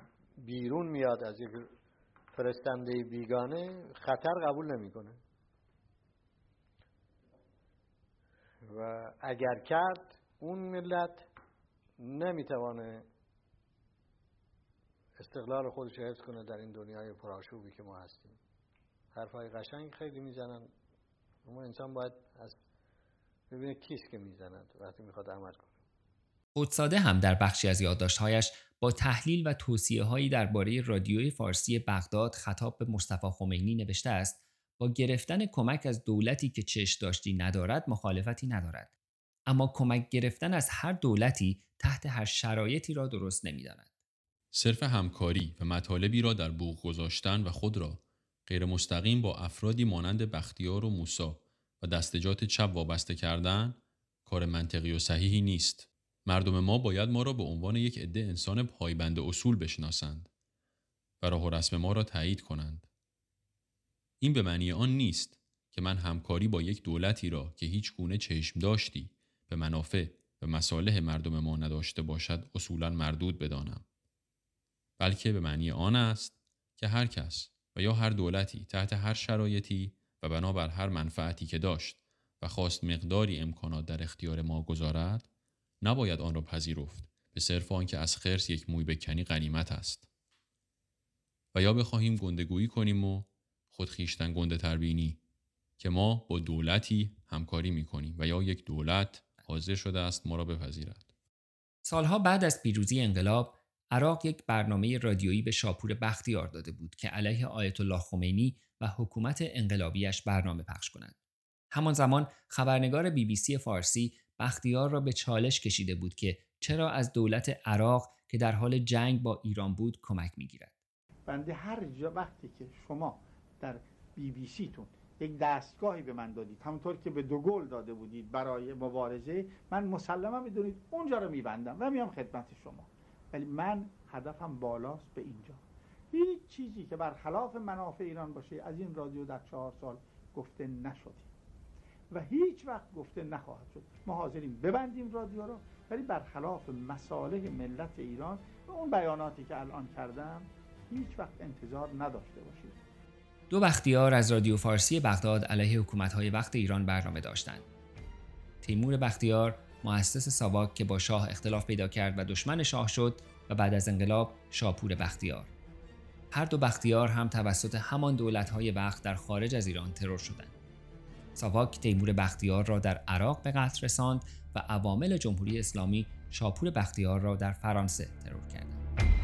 بیرون میاد از یک فرستنده بیگانه خطر قبول نمی‌کنه. و اگر کرد اون ملت نمی‌توانه استقلال خودش حفظ کنه در این دنیای پرآشوبی که ما هستیم. حرفای قشنگ خیلی می‌زنن. اما انسان باید از ببینه کیست که می‌زند وقتی می‌خواد عمل کنه. قدساده هم در بخشی از یادداشتهایش با تحلیل و توصیه هایی درباره رادیوی فارسی بغداد خطاب به مصطفی خمینی نوشته است با گرفتن کمک از دولتی که چش داشتی ندارد مخالفتی ندارد. اما کمک گرفتن از هر دولتی تحت هر شرایطی را درست نمی‌داند. صرف همکاری و مطالبی را در بوق گذاشتن و خود را غیر مستقیم با افرادی مانند بختیار و موسا و دستجات چپ وابسته کردن کار منطقی و صحیحی نیست. مردم ما باید ما را به عنوان یک عده انسان پایبند اصول بشناسند و راه و رسم ما را تایید کنند. این به معنی آن نیست که من همکاری با یک دولتی را که هیچ گونه چشم داشتی به منافع و مصالح مردم ما نداشته باشد اصولا مردود بدانم. بلکه به معنی آن است که هر کس و یا هر دولتی تحت هر شرایطی و بنابر هر منفعتی که داشت و خواست مقداری امکانات در اختیار ما گذارد نباید آن را پذیرفت به صرف آنکه از خرس یک موی بکنی غنیمت است. و یا بخواهیم گندگویی کنیم و خودخیشتن گنده تربینی که ما با دولتی همکاری می کنیم و یا یک دولت حاضر شده است ما را بپذیرد. سالها بعد از پیروزی انقلاب عراق یک برنامه رادیویی به شاپور بختیار داده بود که علیه آیت الله خمینی و حکومت انقلابیش برنامه پخش کنند. همان زمان خبرنگار بی بی سی فارسی بختیار را به چالش کشیده بود که چرا از دولت عراق که در حال جنگ با ایران بود کمک می‌گیرد. بنده هر جا وقتی که شما در بی بی سی تون یک دستگاهی به من دادید همونطور که به دو گل داده بودید برای مبارزه من مسلما می‌دونید اونجا رو میبندم و میام خدمت شما ولی من هدفم بالاست به اینجا. هیچ چیزی که برخلاف منافع ایران باشه از این رادیو در چهار سال گفته نشده و هیچ وقت گفته نخواهد شد. ما حاضریم ببندیم رادیو رو ولی برخلاف مصالح ملت ایران و اون بیاناتی که الان کردم هیچ وقت انتظار نداشته باشید. دو بختیار از رادیو فارسی بغداد علیه حکومت‌های وقت ایران برنامه داشتند. تیمور بختیار مؤسس ساواک که با شاه اختلاف پیدا کرد و دشمن شاه شد و بعد از انقلاب شاپور بختیار. هر دو بختیار هم توسط همان دولت‌های وقت در خارج از ایران ترور شدند. ساواک تیمور بختیار را در عراق به قتل رساند و عوامل جمهوری اسلامی شاپور بختیار را در فرانسه ترور کردند.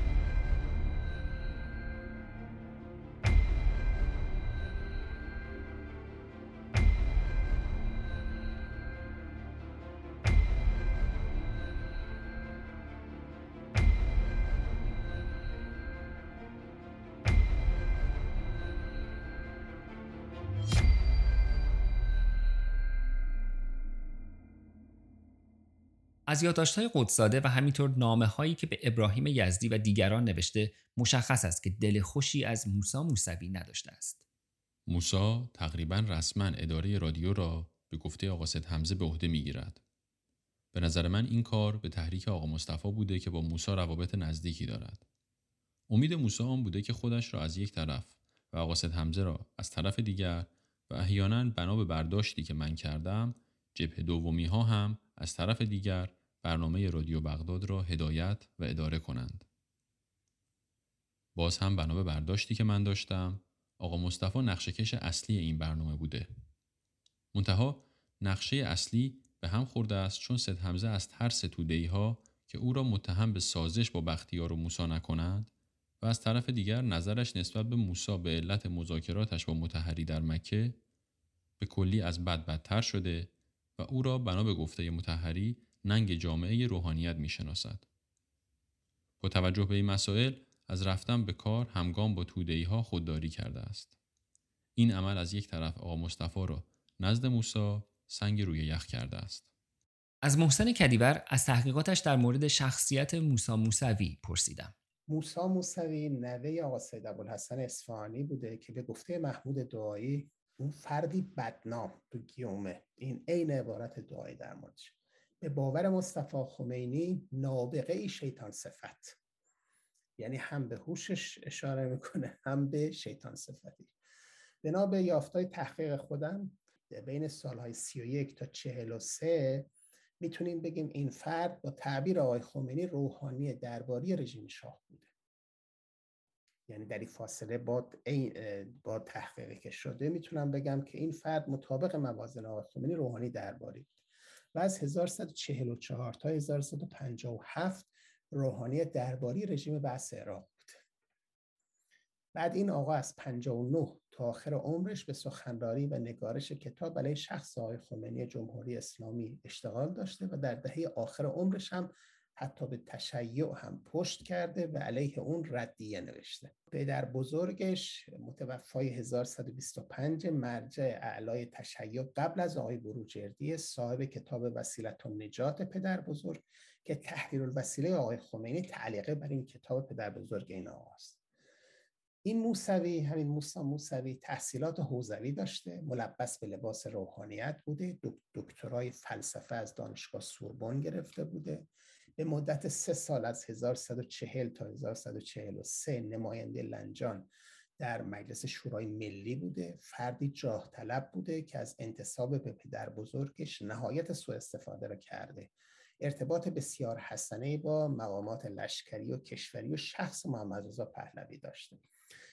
از یادداشت‌های قدسزاده و همینطور نامه هایی که به ابراهیم یزدی و دیگران نوشته مشخص است که دل خوشی از موسا موسوی نداشته است. موسا تقریبا رسما اداره رادیو را به گفته آقا سید حمزه به عهده می‌گیرد. به نظر من این کار به تحریک آقا مصطفی بوده که با موسا روابط نزدیکی دارد. امید موسا آن بوده که خودش را از یک طرف و آقا سید حمزه را از طرف دیگر و احیانا بنا به برداشتی که من کردم جبهه دومی ها هم از طرف دیگر برنامه رادیو بغداد را هدایت و اداره کنند. باز هم بنا به برداشتی که من داشتم آقا مصطفی نقشکش اصلی این برنامه بوده. منتها نقشه اصلی به هم خورده است چون سید حمزه از ترس توده ها که او را متهم به سازش با بختیار و موسا نکنند و از طرف دیگر نظرش نسبت به موسا به علت مذاکراتش با متحری در مکه به کلی از بد بدتر شده و او را بنا به گفته متحری ننگ جامعه روحانیت می شناسد. با توجه به این مسائل از رفتن به کار همگام با تودهی ها خودداری کرده است. این عمل از یک طرف آقا مصطفی را نزد موسا سنگ روی یخ کرده است. از محسن کدیور از تحقیقاتش در مورد شخصیت موسا موسوی پرسیدم. موسا موسوی نوه آقا سید ابوالحسن اصفهانی بوده که به گفته محمود دعایی اون فردی بدنام تو گیومه این عین عبارت دعایی در موردش به باور مصطفی خمینی نابغه شیطان صفت. یعنی هم به هوشش اشاره می‌کنه هم به شیطان صفتی. بنا به یافتای تحقیق خودم بین سالهای 31 تا 43 می‌تونیم بگیم این فرد با تعبیر آقای خمینی روحانی درباری رژیم شاه بوده. یعنی در این فاصله با, با تحقیقی که شده می‌تونم بگم که این فرد مطابق موازن آقای خمینی روحانی درباری بود و از 1144 تا 1157 روحانی درباری رژیم بحث عراق بود. بعد این آقا از 59 تا آخر عمرش به سخنرانی و نگارش کتاب علیه شخص آقای خمینی جمهوری اسلامی اشتغال داشته و در دهه آخر عمرش هم حتی به تشیع هم پشت کرده و علیه اون ردیه نوشته. پدر بزرگش متوفای 1125 مرجع اعلای تشیع قبل از آقای بروجردی صاحب کتاب وسیلت نجات پدر بزرگ که تحریر الوسیله آقای خمینی تعلیقه بر این کتاب پدر بزرگ این آقاست این موسوی همین موسا موسوی تحصیلات حوزوی داشته ملبس به لباس روحانیت بوده دکترای فلسفه از دانشگاه سوربن گرفته بوده. به مدت سه سال از 1140 تا 1143 نماینده لنجان در مجلس شورای ملی بوده. فردی جاه طلب بوده که از انتصاب به پدر بزرگش نهایت سوء استفاده را کرده. ارتباط بسیار حسنه با مقامات لشکری و کشوری و شخص محمد رضا پهلوی داشته.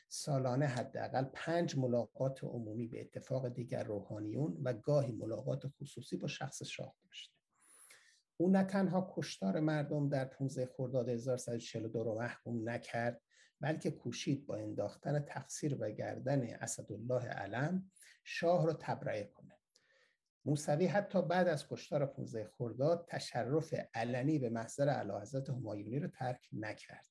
سالانه حداقل پنج ملاقات عمومی به اتفاق دیگر روحانیون و گاهی ملاقات خصوصی با شخص شاه داشته. او نه تنها کشتار مردم در 15 خرداد 1142 رو محکوم نکرد بلکه کوشید با انداختن تقصیر و گردن اسدالله علم شاه را تبرئه کنه. موسوی حتی بعد از کشتار 15 خرداد تشرف علنی به محضر اعلیحضرت همایونی را ترک نکرد.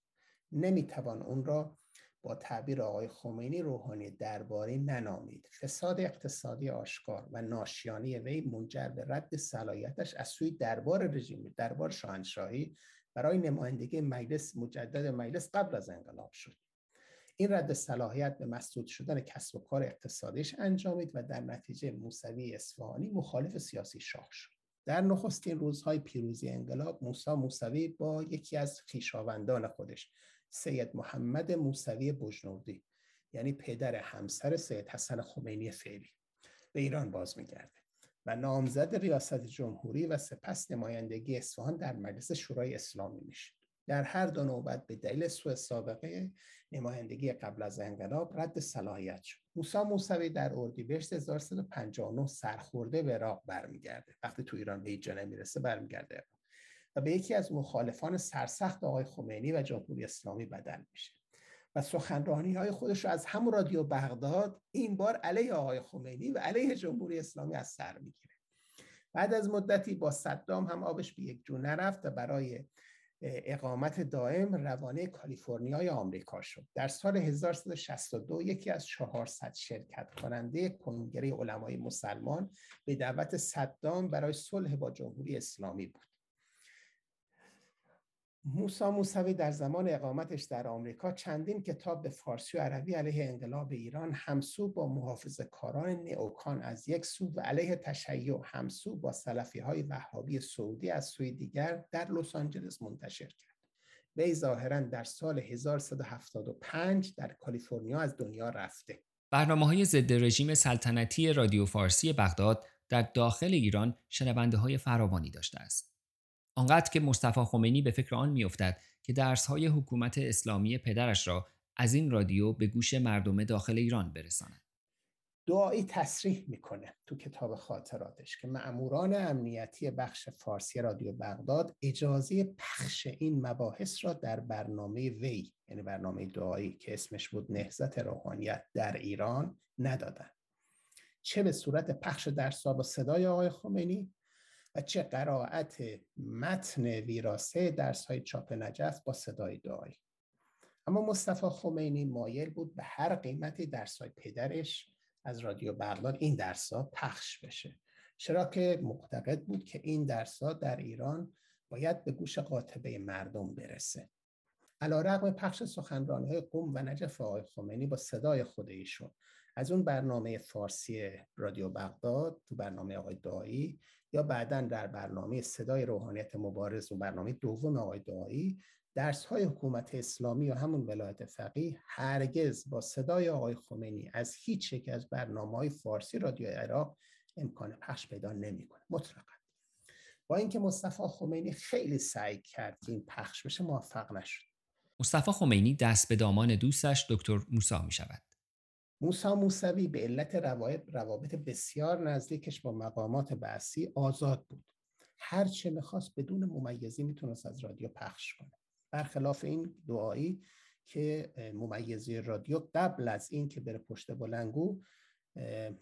نمی‌توان اون را با تعبیر آقای خمینی روحانی درباری ننامید. فساد اقتصادی آشکار و ناشیانی وی منجر به رد صلاحیتش از سوی دربار رژیم دربار شاهنشاهی برای نمایندگی مجلس مجدد مجلس قبل از انقلاب شد. این رد صلاحیت به مسدود شدن کسب و کار اقتصادیش انجامید و در نتیجه موسوی اصفهانی مخالف سیاسی شاه شد. در نخستین روزهای پیروزی انقلاب موسی موسوی با یکی از خویشاوندان خودش سید محمد موسوی بجنوردی یعنی پدر همسر سید حسن خمینی فعلی. به ایران باز میگرده و نامزد ریاست جمهوری و سپس نمایندگی اصفهان در مجلس شورای اسلامی میشه در هر دو نوبت به دلیل سوء سابقه نمایندگی قبل از انقلاب رد صلاحیت شد. موسی موسوی در اردیبهشت 1359 سرخورده به عراق برمیگرده. وقتی تو ایران به هیچ نمی‌رسه برمیگرده و به یکی از مخالفان سرسخت آقای خمینی و جمهوری اسلامی بدل میشه. و سخنرانی های خودش رو از همون رادیو بغداد این بار علیه آقای خمینی و علیه جمهوری اسلامی از سر می‌گیره. بعد از مدتی با صدام هم آبش به یک جو نرفت و برای اقامت دائم روانه کالیفرنیای آمریکا شد. در سال 1362 یکی از 400 شرکت کننده کنگره علمای مسلمان به دعوت صدام برای صلح با جمهوری اسلامی بود. موسا موسوی در زمان اقامتش در آمریکا چندین کتاب به فارسی و عربی علیه انقلاب ایران همسو با محافظ کاران نیوکان از یک سو و علیه تشیع همسو با سلفی های وهابی سعودی از سوی دیگر در لس آنجلس منتشر کرد. وی ظاهرا در سال 1175 در کالیفرنیا از دنیا رفته. برنامه های ضد رژیم سلطنتی رادیو فارسی بغداد در داخل ایران شنونده های فراوانی داشته است. آنقدر که مصطفی خمینی به فکر آن میافتد که درسهای حکومت اسلامی پدرش را از این رادیو به گوش مردم داخل ایران برساند. دعایی تصریح می‌کنه تو کتاب خاطراتش که مأموران امنیتی بخش فارسی رادیو بغداد اجازه پخش این مباحث را در برنامه وی یعنی برنامه دعایی که اسمش بود نهزت روحانیت در ایران ندادن چه به صورت پخش درسا با صدای آقای خمینی چه قرائت متن ویراسه درس های چاپ نجف با صدای دعایی اما مصطفی خمینی مایل بود به هر قیمتی درس های پدرش از رادیو بغداد این درس ها پخش بشه. چرا که معتقد بود که این درس ها در ایران باید به گوش قاطبه مردم برسه. علا رقم پخش سخنرانی های قوم و نجف آقای خمینی با صدای خود ایشون. از اون برنامه فارسی رادیو بغداد تو برنامه آقای دایی یا بعدا در برنامه صدای روحانیت مبارز و برنامه دوم آقای دایی درس های حکومت اسلامی و همون ولایت فقیه هرگز با صدای آقای خمینی از هیچ یک از برنامه های فارسی رادیو عراق امکان پخش پیدا نمی‌کنه. مطلقا. با اینکه مصطفی خمینی خیلی سعی کرد که این پخش بشه موفق نشد. مصطفی خمینی دست به دامان دوستش دکتر موسی می شود موسا موسوی به علت روابط بسیار نزدیکش با مقامات بعثی آزاد بود. هر چه می‌خواست بدون ممیزی می‌تونست از رادیو پخش کنه. برخلاف این دعایی که ممیزی رادیو قبل از این که بره پشت بلنگو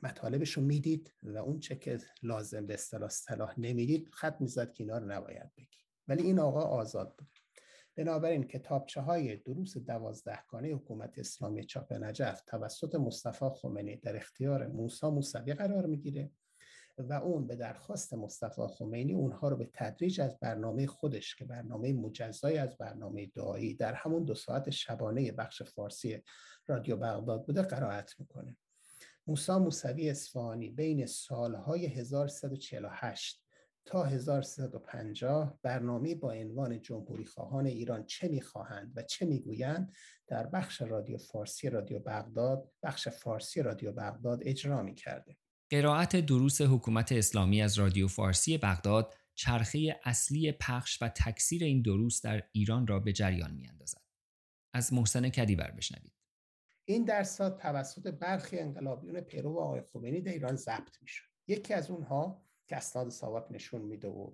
مطالبش رو می‌دید و اون چه که لازم به اصطلاح صلاح نمی‌دید خط می‌زد که اینا رو نباید بگی. ولی این آقا آزاد بود. بنابراین کتابچه های دروس دوازدهگانه حکومت اسلامی چاپ نجف توسط مصطفی خمینی در اختیار موسا موسوی قرار می‌گیره و اون به درخواست مصطفی خمینی اونها رو به تدریج از برنامه خودش که برنامه مجزای از برنامه دعایی در همون دو ساعت شبانه بخش فارسی رادیو بغداد بوده قرائت می‌کنه. موسا موسوی اصفهانی بین سالهای 1348 تا 1350 برنامه با عنوان جمهوری خواهان ایران چه می‌خواهند و چه می‌گویند در بخش رادیو فارسی رادیو بغداد بخش فارسی رادیو بغداد اجرا می‌کرده. قرائت دروس حکومت اسلامی از رادیو فارسی بغداد چرخه اصلی پخش و تکثیر این دروس در ایران را به جریان میاندازد. از محسن کدیور بشنوید. این درسات توسط برخی انقلابیون پیرو آقای خمینی در ایران ضبط می‌شد. یکی از اونها که اسناد ساواک نشون میده و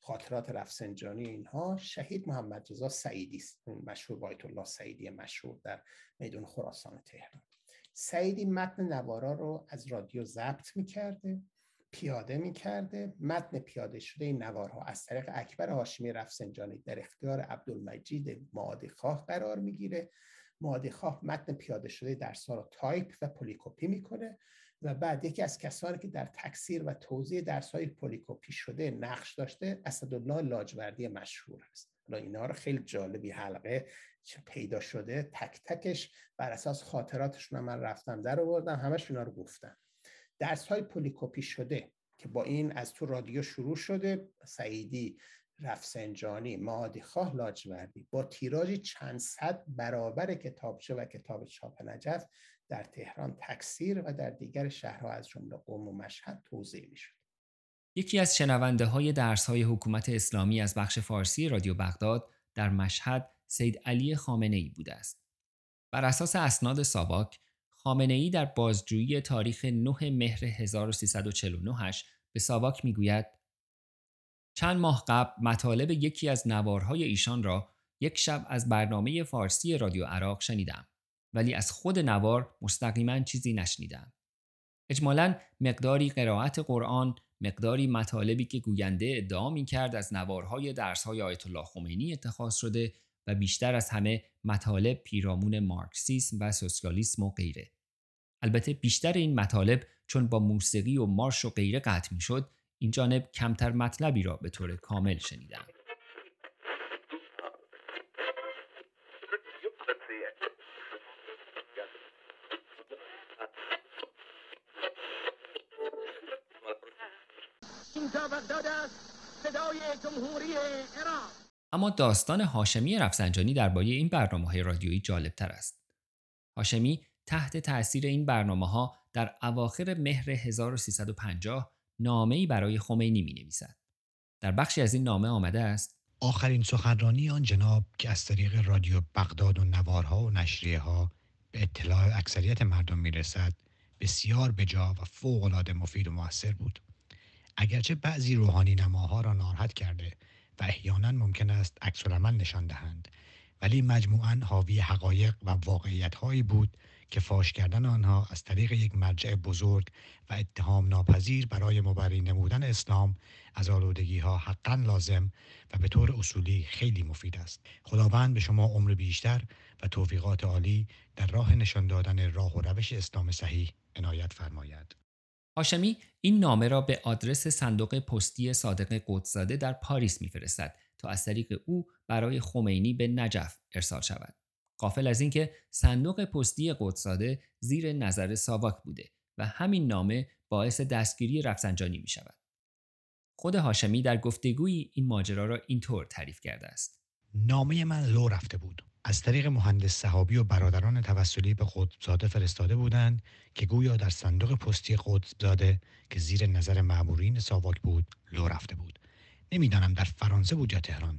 خاطرات رفسنجانی اینها. شهید محمد رضا سعیدی است. مشهور به آیت الله سعیدی مشهور در میدون خراسان تهران. سعیدی متن نوارا رو از رادیو ضبط می‌کرده پیاده می‌کرده. متن پیاده شده این نوارها از طریق اکبر هاشمی رفسنجانی در اختیار عبدالمجید معادیخواه قرار می‌گیره. معادیخواه متن پیاده شده درس رو تایپ و پلی‌کپی می‌کنه. و بعد یکی از کسانی که در تکثیر و توزیع درس های پلی‌کپی شده نقش داشته اسدالله لاجوردی مشهور است. حالا اینا رو خیلی جالبی حلقه پیدا شده تک تکش بر اساس خاطراتشون من رفتم در آوردم همش اینا رو گفتم. درس های پولیکوپی شده که با این از تو رادیو شروع شده سعیدی رفسنجانی معادی خواه لاجوردی با تیراژی چند صد برابر کتابچه و کتاب چاپ نجف در تهران تکثیر و در دیگر شهرها از جمله قوم و مشهد توضیح می‌شد یکی از شنونده های درس های حکومت اسلامی از بخش فارسی رادیو بغداد در مشهد سید علی خامنه ای بوده است. بر اساس اسناد ساباک، خامنه ای در بازجویی تاریخ 9 مهر 1349 به ساواک می‌گوید چند ماه قبل مطالب یکی از نوارهای ایشان را یک شب از برنامه فارسی رادیو عراق شنیدم ولی از خود نوار مستقیما چیزی نشنیدم. اجمالا مقداری قرائت قرآن مقداری مطالبی که گوینده ادعا می کرد از نوارهای درسهای آیت الله خمینی اتخاذ شده و بیشتر از همه مطالب پیرامون مارکسیسم و سوسیالیسم و غیره. البته بیشتر این مطالب چون با موسیقی و مارش و غیره قطع می شد این جانب کمتر مطلبی را به طور کامل شنیدم. اما داستان هاشمی رفسنجانی درباره این برنامه های رادیویی جالب تر است. هاشمی تحت تأثیر این برنامه ها در اواخر مهر 1350 نامه‌ای برای خمینی می نویسد. در بخشی از این نامه آمده است آخرین سخنرانی آن جناب که از طریق رادیو بغداد و نوارها و نشریه ها به اطلاع اکثریت مردم می رسد بسیار بجا و فوق مفید و موثر بود. اگرچه بعضی روحانی نماها را ناراحت کرده و احیانا ممکن است عکس نشان دهند. ولی مجموعا حاوی حقایق و واقعیت هایی بود که فاش کردن آنها از طریق یک مرجع بزرگ و اتهام ناپذیر برای مبری نمودن اسلام از آلودگی ها حقا لازم و به طور اصولی خیلی مفید است. خداوند به شما عمر بیشتر و توفیقات عالی در راه نشان دادن راه و روش اسلام صحیح عنایت فرماید. هاشمی این نامه را به آدرس صندوق پستی صادق قدسزاده در پاریس میفرستد تا از طریق او برای خمینی به نجف ارسال شود. قافل از اینکه صندوق پستی قدسزاده زیر نظر ساواک بوده و همین نامه باعث دستگیری رفسنجانی می شود. خود هاشمی در گفتگویی این ماجرا را اینطور تعریف کرده است. نامه من لو رفته بود. از طریق مهندس صحابی و برادران توسلی به قطبزاده فرستاده بودند که گویا در صندوق پستی قطبزاده که زیر نظر معمورین ساواک بود لو رفته بود. نمی‌دانم در فرانسه بود یا تهران.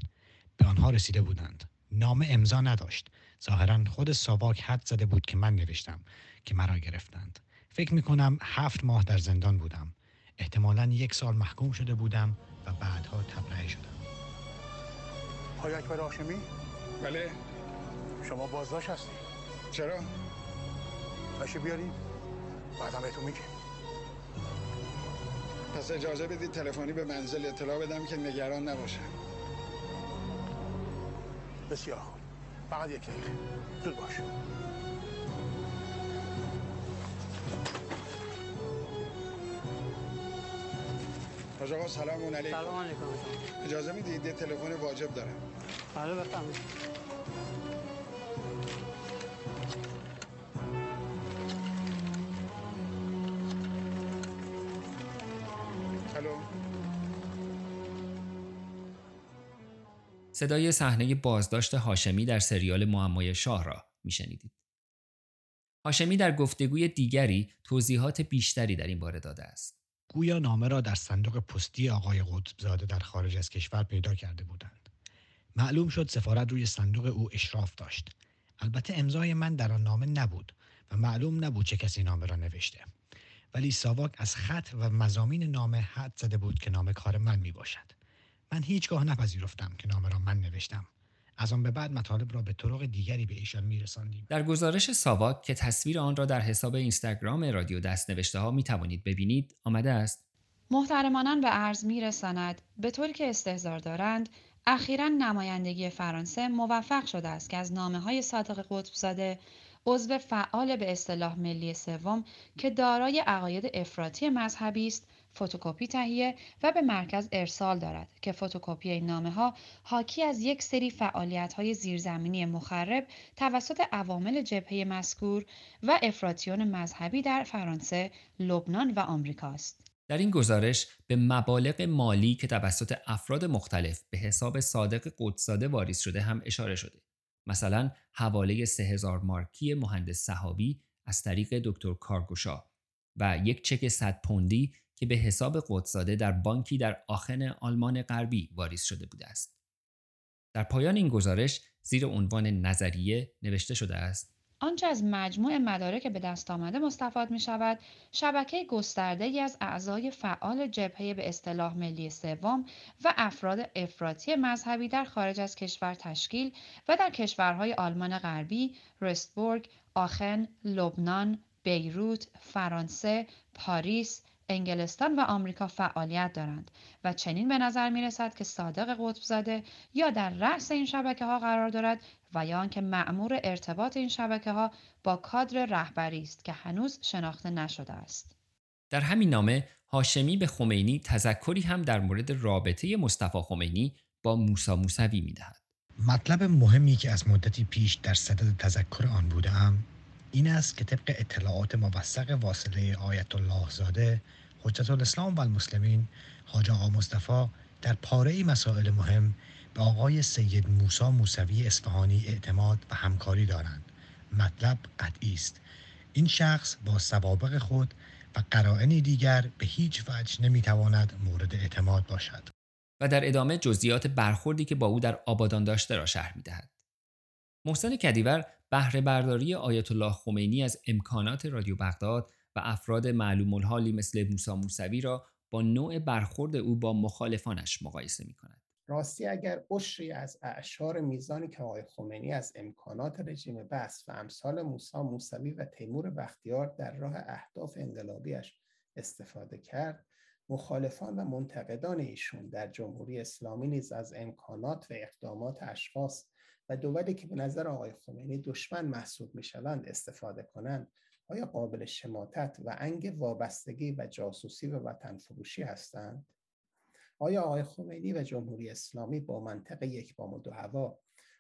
به آنها رسیده بودند. نامه امضا نداشت. ظاهرا خود ساواک حد زده بود که من نوشتم که مرا گرفتند. فکر می کنم هفت ماه در زندان بودم. احتمالا یک سال محکوم شده بودم و بعدها تبرئه شدم. آیا اکبر هاشمی بله. شما بازداشت هستی. چرا؟ باشه بیارید بعدم بهتون میگه پس اجازه بدید تلفنی به منزل اطلاع بدم که نگران نباشه بسیار خوب. فقط یک دقیقه. زود باش. حاج آقا سلام علیکم. سلام علیکم. اجازه می‌دید؟ یه تلفن واجب دارم. بله بفرمایید. صدای صحنه بازداشت هاشمی در سریال معمای شاه را میشنیدید. هاشمی در گفتگوی دیگری توضیحات بیشتری در این باره داده است. گویا نامه را در صندوق پستی آقای قطبزاده در خارج از کشور پیدا کرده بودند. معلوم شد سفارت روی صندوق او اشراف داشت. البته امضای من در آن نامه نبود و معلوم نبود چه کسی نامه را نوشته. ولی ساواک از خط و مزامین نامه حد زده بود که نامه کار من می باشد. من هیچگاه نپذیرفتم که نامه را من نوشتم. از آن به بعد مطالب را به طرق دیگری به ایشان میرساندیم. در گزارش ساواک که تصویر آن را در حساب اینستاگرام رادیو دست نوشته ها می توانید ببینید آمده است. محترمانان به عرض میرساند به طوری که استهزار دارند اخیرا نمایندگی فرانسه موفق شده است که از نامه های صادق قطبزاده عضو فعال به اصطلاح ملی سوم که دارای عقاید افراطی مذهبی است فتوکپی تهیه و به مرکز ارسال دارد که فتوکپی این نامه ها حاکی از یک سری فعالیت های زیرزمینی مخرب توسط عوامل جبهه مذکور و افراطیون مذهبی در فرانسه، لبنان و آمریکا است. در این گزارش به مبالغ مالی که توسط افراد مختلف به حساب صادق قدساده واریز شده هم اشاره شده. مثلا حواله 3000 مارکی مهندس صحابی از طریق دکتر کارگوشا و یک چک 100 پوندی که به حساب قدساده در بانکی در آخن آلمان غربی واریز شده بوده است. در پایان این گزارش زیر عنوان نظریه نوشته شده است آنچه از مجموع مدارک به دست آمده مستفاد می شود شبکه گسترده ای از اعضای فعال جبهه به اصطلاح ملی سوم و افراد افراطی مذهبی در خارج از کشور تشکیل و در کشورهای آلمان غربی، رستبورگ، آخن، لبنان، بیروت، فرانسه، پاریس، انگلستان و آمریکا فعالیت دارند و چنین به نظر می رسد که صادق قطبزاده یا در رأس این شبکه ها قرار دارد و یا آنکه مأمور ارتباط این شبکه ها با کادر رهبری است که هنوز شناخته نشده است. در همین نامه هاشمی به خمینی تذکری هم در مورد رابطه مصطفی خمینی با موسی موسوی می دهد. مطلب مهمی که از مدتی پیش در صدد تذکر آن بودم این است که طبق اطلاعات موثق واصله آیت الله زاده حجت الاسلام و المسلمین حاج آقا مصطفی در پاره مسائل مهم به آقای سید موسا موسوی اصفهانی اعتماد و همکاری دارند. مطلب قطعی است. این شخص با سوابق خود و قرائنی دیگر به هیچ وجه نمی‌تواند مورد اعتماد باشد. و در ادامه جزئیات برخوردی که با او در آبادان داشته را شرح می‌دهد. محسن کدیور بهره برداری آیت الله خمینی از امکانات رادیو بغداد و افراد معلوم الحالی مثل موسا موسوی را با نوع برخورد او با مخالفانش مقایسه می کند. راستی اگر اشری از اعشار میزانی که آقای خمینی از امکانات رژیم بس و امثال موسا موسوی و تیمور بختیار در راه اهداف انقلابیش استفاده کرد مخالفان و منتقدان ایشون در جمهوری اسلامی نیز از امکانات و اقدامات اشخاص و دولی که به نظر آقای خمینی دشمن محسوب می شوند استفاده کنند آیا قابل شماتت و انگ وابستگی و جاسوسی و وطن فروشی هستند؟ آیا آقای خمینی و جمهوری اسلامی با منطق یک بام و دو هوا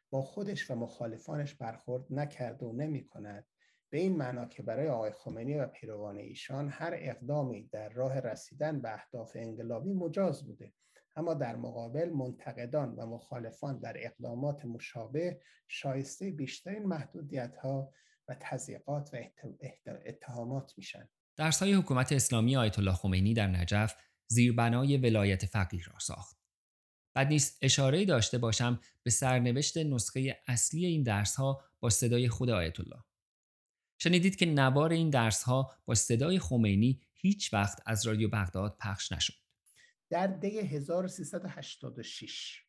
با خودش و مخالفانش برخورد نکرد و نمی کند به این معنا که برای آقای خمینی و پیروان ایشان هر اقدامی در راه رسیدن به اهداف انقلابی مجاز بوده اما در مقابل منتقدان و مخالفان در اقدامات مشابه شایسته بیشترین محدودیت ها و تضییقات و اتهامات میشن درسهای حکومت اسلامی آیت الله خمینی در نجف زیربنای ولایت فقیه را ساخت. بعد نیست اشاره داشته باشم به سرنوشت نسخه اصلی این درس ها با صدای خود آیت الله. شنیدید که نوار این درس ها با صدای خمینی هیچ وقت از رادیو بغداد پخش نشد. در دی 1386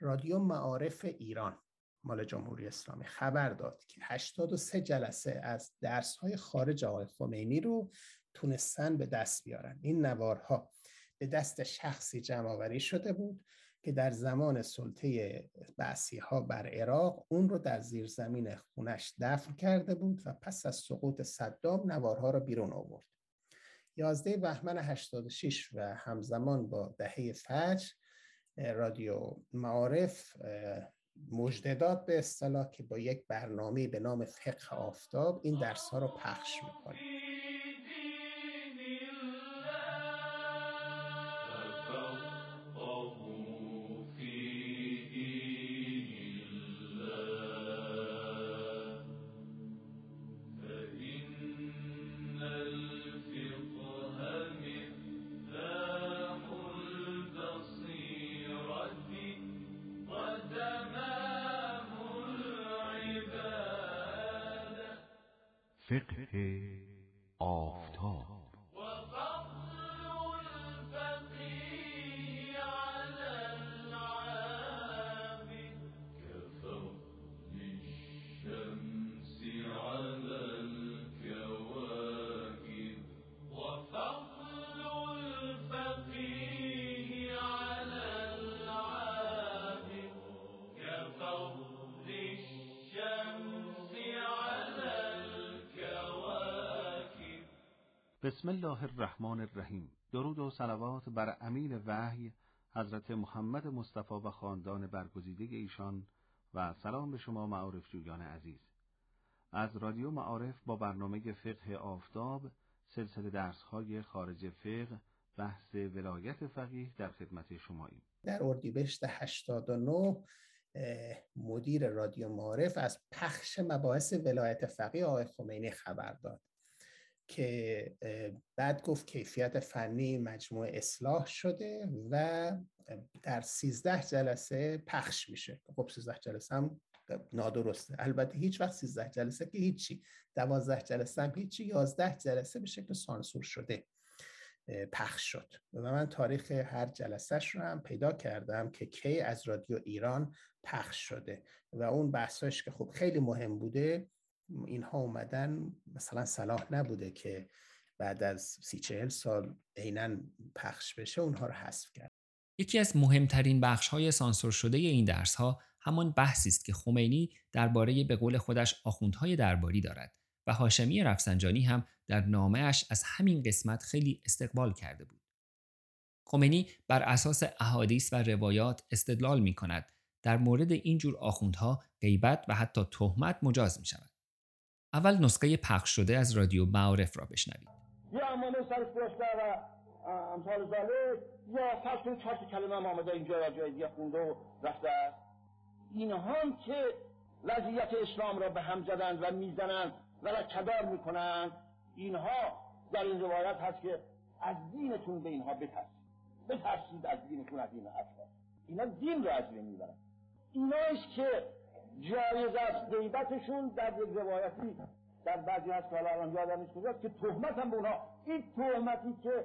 رادیو معارف ایران مال جمهوری اسلامی خبر داد که 83 جلسه از درس های خارج آقای خمینی رو تونستن به دست بیارن این نوارها به دست شخصی جمع شده بود که در زمان سلطه بعثی ها بر عراق اون رو در زیرزمین خونش دفن کرده بود و پس از سقوط صدام نوارها رو بیرون آورد. 11 بهمن 86 و همزمان با دهه فجر رادیو معارف مجددات به اصطلاح که با یک برنامه به نام فقه آفتاب این درس ها رو پخش می‌کنه. بسم الله الرحمن الرحیم. درود و صلوات بر امیر وحی حضرت محمد مصطفی و خاندان برگزیده ایشان و سلام به شما معارف جویان عزیز. از رادیو معارف با برنامه فقه آفتاب سلسله درس های خارج فقه بحث ولایت فقیه در خدمت شماییم. در اردیبهشت 89 مدیر رادیو معارف از پخش مباحث ولایت فقیه آقای خمینی خبر داد. که بعد گفت کیفیت فنی مجموعه اصلاح شده و در 13 جلسه پخش میشه. خب 13 جلسه هم نادرسته. البته هیچ وقت 13 جلسه که هیچی. 12 جلسه هم هیچی. 11 جلسه به شکل سانسور شده پخش شد. و من تاریخ هر جلسهش رو هم پیدا کردم که کی از رادیو ایران پخش شده. و اون بحثاش که خب خیلی مهم بوده اینها اومدن مثلا صلاح نبوده که بعد از سی چهل سال عینا پخش بشه اونها رو حذف کرد یکی از مهمترین بخش های سانسور شده این درس ها همان بحثی است که خمینی درباره به قول خودش آخوندهای درباری دارد و هاشمی رفسنجانی هم در نامه اش از همین قسمت خیلی استقبال کرده بود. خمینی بر اساس احادیث و روایات استدلال می کند در مورد این جور آخوندها غیبت و حتی تهمت مجاز می شود. اول نسخه پخش شده از رادیو معارف را بشنوید. یا امثال ذالک یا فرض کنید چهار کلمه هم آمده اینجا یا جای دیگه خونده و رفته اینها هم که وضعیت اسلام را به هم زدن و می‌زنند و کدار می‌کنند اینها در این روایت هست که از دینتون به اینها بترسید. بترسید از دینتون از این افراد اینا دین را از بین می‌برن. که جایز است غیبتشون در یک روایتی در بعضی از الان یادم نیست که تهمت هم به اونها این تهمتی که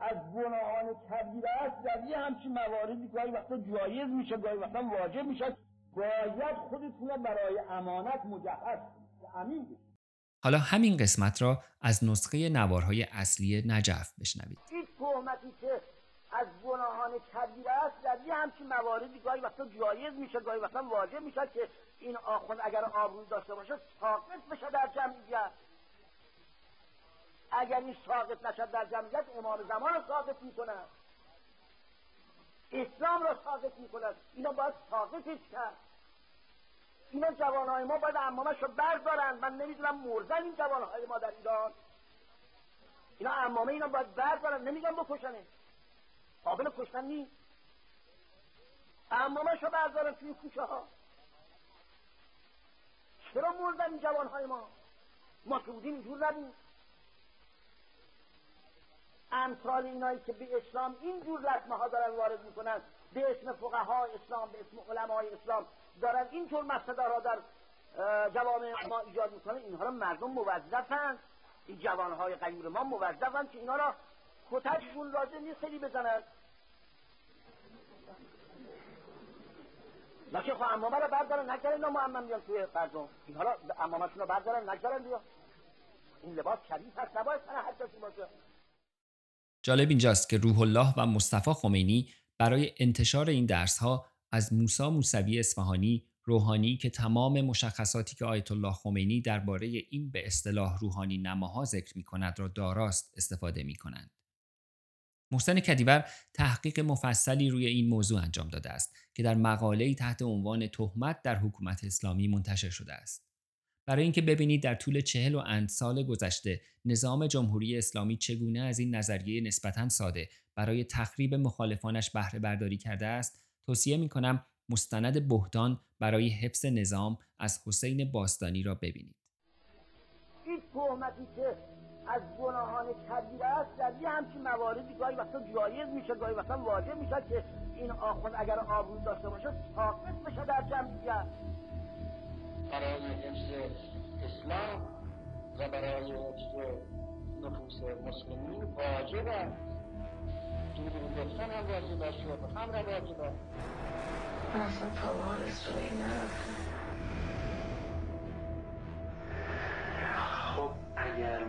از گناهان کبیره است در یه همچین مواردی گاهی وقتا جایز میشه گاهی وقتا واجب میشه. باید خودتون برای امانت مجهز امین حالا همین قسمت را از نسخه نوارهای اصلی نجف بشنوید. این تهمتی که از گناهان کبیره است در یه همچین مواردی گاهی وقتا جایز میشه گاهی وقتا واجب میشه که این آخوند اگر آبروی داشته باشه ساقط بشه در جمعیت. اگر این ساقط نشد در جمعیت امام زمان رو ساقط می‌کنن اسلام را ساقط می‌کنن اینا باید ساقطش کرد اینا جوانهای ما باید امامش رو بردارن. من نمی‌دونم مرزن این جوانهای ما در ایران. اینا امامه اینا باید بردارن. نمیگم بکشنه قابل کشتن نیست. امامش رو بردارن توی کوچه ها. چرا مردن این جوانهای ما؟ ما که بودیم اینجور نبود. امثال اینایی که به اسلام اینجور لطمه ها دارن وارد می‌کنن به اسم فقها اسلام به اسم علمای اسلام دارن اینطور مصدرها در جوامع ما ایجاد می‌کنن. اینها را مردم موظفن. این جوانهای غیور ما موظفن که اینها را کتکشون لازم نیست خیلی بزنن لکه خب امامه را بردارن اینا معمم بیان توی مردم اینها را امامشون را بردارن نگذارن بیا این لباس شریف هست نباید تنه حد باشه. جالب اینجاست که روح الله و مصطفی خمینی برای انتشار این درس ها از موسی موسوی اصفهانی روحانی که تمام مشخصاتی که آیت الله خمینی درباره این به اصطلاح روحانی نماها ذکر می کند را داراست استفاده می کنند. محسن کدیور تحقیق مفصلی روی این موضوع انجام داده است که در مقاله‌ای تحت عنوان تهمت در حکومت اسلامی منتشر شده است. برای اینکه ببینید در طول چهل و اند سال گذشته نظام جمهوری اسلامی چگونه از این نظریه نسبتا ساده برای تخریب مخالفانش بهره برداری کرده است توصیه می کنم مستند بهتان برای حفظ نظام از حسین باستانی را ببینید این تهمتی که از گناهان کبیره است در یه همچین مواردی گاهی وقتا جایز میشه گاهی وقتا واجب میشه که این آخوند اگر آبروی داشته باشه ساقط بشه در جمعیت برای حفظ اسلام و برای حفظ نفوس مسلمین واجب است. دروغ گفتن هم واجب است خمر واجب است.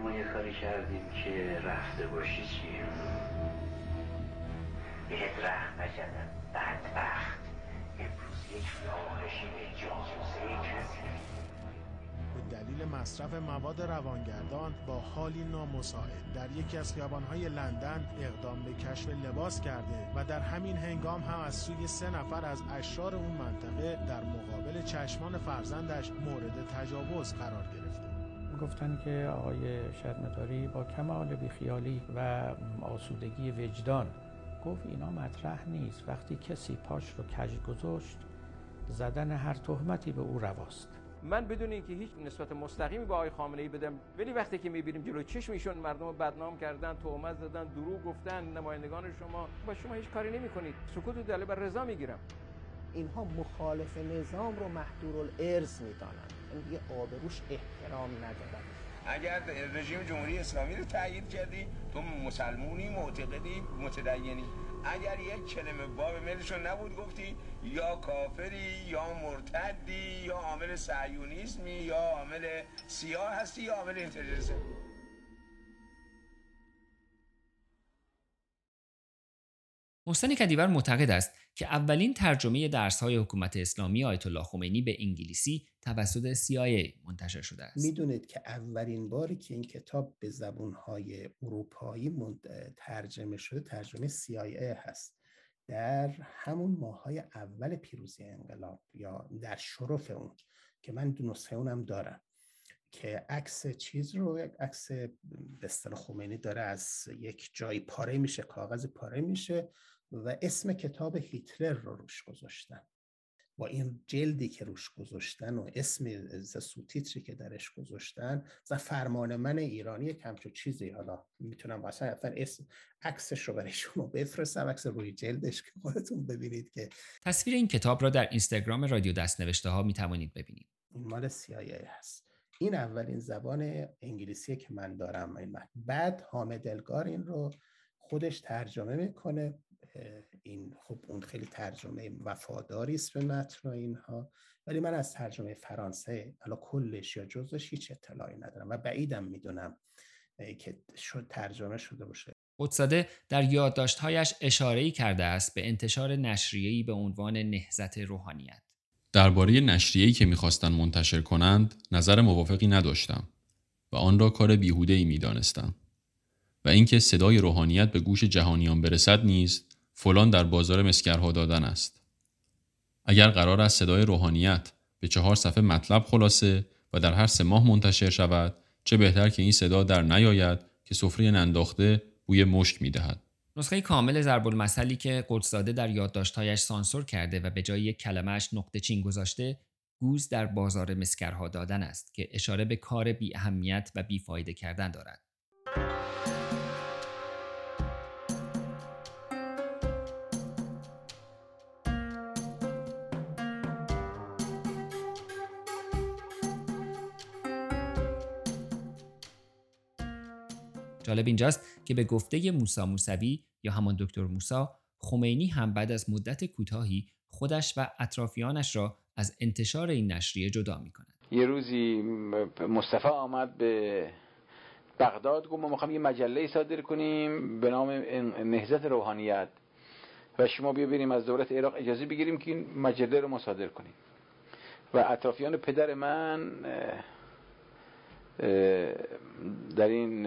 ما یه کاری کردیم که رفته باشی چی؟ بهت رخت نکردن بدبخت. امروز یک به جاسوسه کسی دلیل مصرف مواد روانگردان با حالی نامساعد در یکی از خیابانهای لندن اقدام به کشف لباس کرده و در همین هنگام هم از سوی سه نفر از اشرار اون منطقه در مقابل چشمان فرزندش مورد تجاوز قرار گرفته. گفتن که آقای شرمداری با کمال بیخیالی و آسودگی وجدان گفت اینا مطرح نیست. وقتی کسی پاش رو کج گذاشت زدن هر تهمتی به او رواست. من بدون اینکه هیچ نسبت مستقیمی با آقای خامنه ای بدم ولی وقتی که می‌بینیم جلو چشم ایشون مردم رو بدنام کردن تهمت زدن دروغ گفتن نمایندگان شما با شما هیچ کاری نمی‌کنید. سکوت و دلیل بر رضا می‌گیرم. اینها مخالف نظام رو محدور الارث می‌دانند. یعنی دیگه آبروش احترام ندارن اگر رژیم جمهوری اسلامی رو تایید کردی تو مسلمونی معتقدی متدینی. اگر یک کلمه باب ملشون نبود گفتی یا کافری یا مرتدی یا عامل سعیونیسمی یا عامل سیاه هستی یا عامل اینترجنسی محسن کدیور معتقد است که اولین ترجمه های حکومت اسلامی آیت الله خمینی به انگلیسی توسط CIA منتشر شده است. می‌دونید که اولین باری که این کتاب به های اروپایی ترجمه شده ترجمه CIA هست. در همون ماهای اول پیروزی انقلاب یا در شرف اون که من نسخه اونم دارم که عکس چیز رو عکس به اصطلاح خمینی داره از یک جایی پاره میشه کاغذ پاره میشه و اسم کتاب هیتلر رو روش گذاشتن با این جلدی که روش گذاشتن و اسم سوتیتری که درش گذاشتن و فرمان من ایرانی کمچو چیزی حالا می‌تونم مثلا اسم عکسش رو برای شما بفرستم عکس روی جلدش که خودتون ببینید که تصویر این کتاب را در اینستاگرام رادیو دستنوشته ها می توانید ببینید این مال CIA هست. این اولین زبان انگلیسی که من دارم این بعد حامد الگار این رو خودش ترجمه می‌کنه. این خب اون خیلی ترجمه وفاداری است به متن و اینها. ولی من از ترجمه فرانسه حالا کلش یا جزش هیچ اطلاعی ندارم و بعیدم می‌دونم که شد ترجمه شده باشه. قدساده در یادداشتهایش اشاره‌ای کرده است به انتشار نشریه‌ای به عنوان نهزت روحانیت. درباره نشریه‌ای که می‌خواستند منتشر کنند نظر موافقی نداشتم و آن را کار بیهوده‌ای می‌دانستم. و اینکه صدای روحانیت به گوش جهانیان برسد نیز فلان در بازار مسکرها دادن است. اگر قرار است صدای روحانیت به چهار صفحه مطلب خلاصه و در هر سه ماه منتشر شود چه بهتر که این صدا در نیاید که سفره ننداخته بوی مشک می‌دهد. نسخه کامل ضرب المثلی که قدسزاده در یادداشتهایش سانسور کرده و به جای یک کلمهش نقطه چین گذاشته گوز در بازار مسکرها دادن است که اشاره به کار بی اهمیت و بیفایده کردن دارد. جالب اینجاست که به گفته موسا موسوی یا همان دکتر موسا خمینی هم بعد از مدت کوتاهی خودش و اطرافیانش را از انتشار این نشریه جدا می کند. یه روزی مصطفی آمد به بغداد گفت ما می‌خوام یه مجله صادر کنیم به نام نهزت روحانیت و شما بیا بریم از دولت عراق اجازه بگیریم که این مجله رو ما صادر کنیم و اطرافیان پدر من در این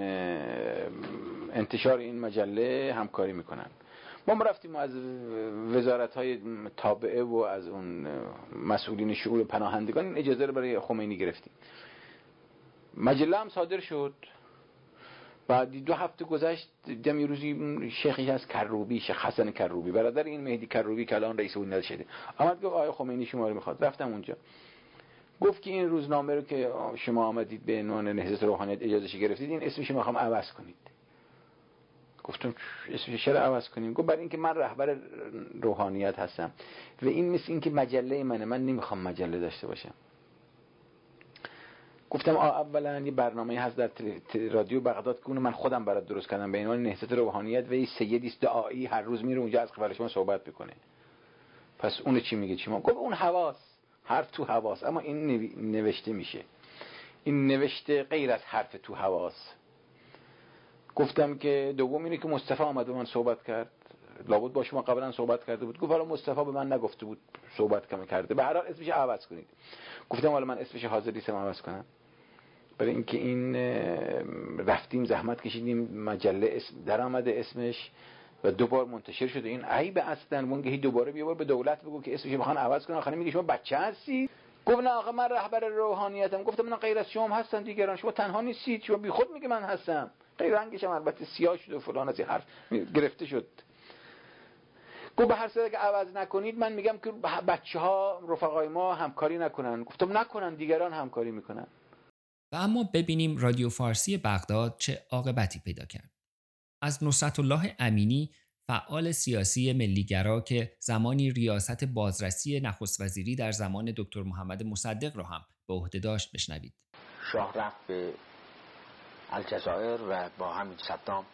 انتشار این مجله همکاری می‌کنن. ما رفتیم از وزارت های تابعه و از اون مسئولین شعور پناهندگان این اجازه رو برای خمینی گرفتیم. مجله هم صادر شد. بعد دو هفته گذشت دیدم یه روزی شیخی از کروبی شیخ حسن کروبی برادر این مهدی کروبی که الان رئیس اون شده. آمد گفت آقای خمینی شما رو می‌خواد. رفتم اونجا. گفت که این روزنامه رو که شما آمدید به عنوان نهضت روحانیت اجازه گرفتید این اسمش می‌خوام عوض کنید. گفتم اسمش چرا عوض کنیم؟ گفت برای اینکه من رهبر روحانیت هستم و این مثل اینکه مجله منه من نمی‌خوام مجله داشته باشم. گفتم اولا یه برنامه هست در رادیو بغداد که من خودم برات درست کردم به عنوان نهضت روحانیت و این سیدی دعایی هر روز میره اونجا از قبل شما صحبت بکنه پس اون چی میگه؟ چی ما؟ گفت اون حواس. حرف تو حواس. اما این نوشته میشه. این نوشته غیر از حرف تو حواس. گفتم که دوم اینه که مصطفی آمد به من صحبت کرد. لابد با شما قبلا صحبت کرده بود. گفت حالا مصطفی به من نگفته بود صحبت کم کرده. به هر حال اسمش عوض کنید. گفتم حالا من اسمش حاضر نیستم عوض کنم. برای اینکه این رفتیم زحمت کشیدیم. مجله اسم در آمده اسمش. و دوبار منتشر شده. این عیب اصلا. مونگهی دوباره بیار به دولت بگو که اسمش بخوان عوض کنن. آخر میگه شما بچه هستی؟ گفت نه آقا من رهبر روحانیتم. گفتم من غیر از شما هستن دیگران. شما تنها نیستید. شما بی خود میگه من هستم. غیر هم البته سیاه شد و فلان از حرف گرفته شد. گفت به هر صورت که عوض نکنید من میگم که بچه ها رفقای ما همکاری نکنن. گفتم نکنن دیگران همکاری می‌کنن. و اما ببینیم رادیو فارسی بغداد چه عاقبتی پیدا کرد. از نصرت الله امینی فعال سیاسی ملیگرا که زمانی ریاست بازرسی نخست وزیری در زمان دکتر محمد مصدق را هم به عهده داشت بشنوید. شاه رفت به الجزایر و با همین صدام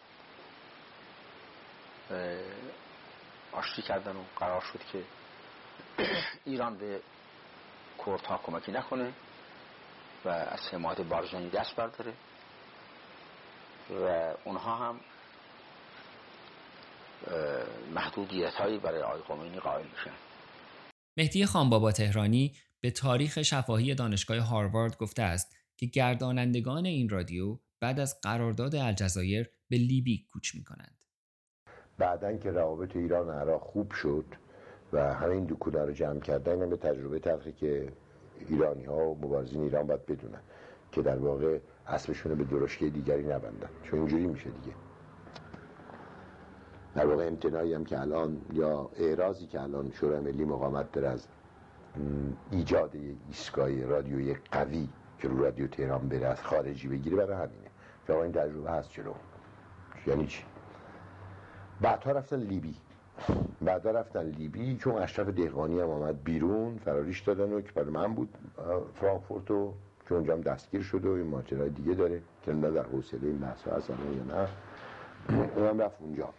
آشتی کردن و قرار شد که ایران به کردها کمکی نکنه و از حمایت بارزانی دست برداره و اونها هم محدودیت هایی برای آقای خمینی قائل میشن. مهدی خانبابا تهرانی به تاریخ شفاهی دانشگاه هاروارد گفته است که گردانندگان این رادیو بعد از قرارداد الجزایر به لیبی کوچ می کنند. بعدا که روابط ایران و عراق خوب شد و همین دو رو جمع کردن به تجربه تلخی که ایرانی ها و مبارزین ایران باید بدونن که در واقع اسبشون به درشکه دیگری نبندن. چون اینجوری میشه دیگه. در واقع امتناعی هم که الان یا اعراضی که الان شورای ملی مقامت داره از ایجاد ایستگاه رادیوی قوی که رو رادیو تهران بره از خارجی بگیره برای همینه. که این تجربه هست چرا؟ یعنی چی؟ بعدها رفتن لیبی. بعدا رفتن لیبی چون اشرف دهقانی هم آمد بیرون فراریش دادن و که برای من بود فرانکفورت و که اونجا هم دستگیر شده و این ماجرای دیگه داره که نه در حوصله این بحث هست یا نه. اونم رفت اونجا.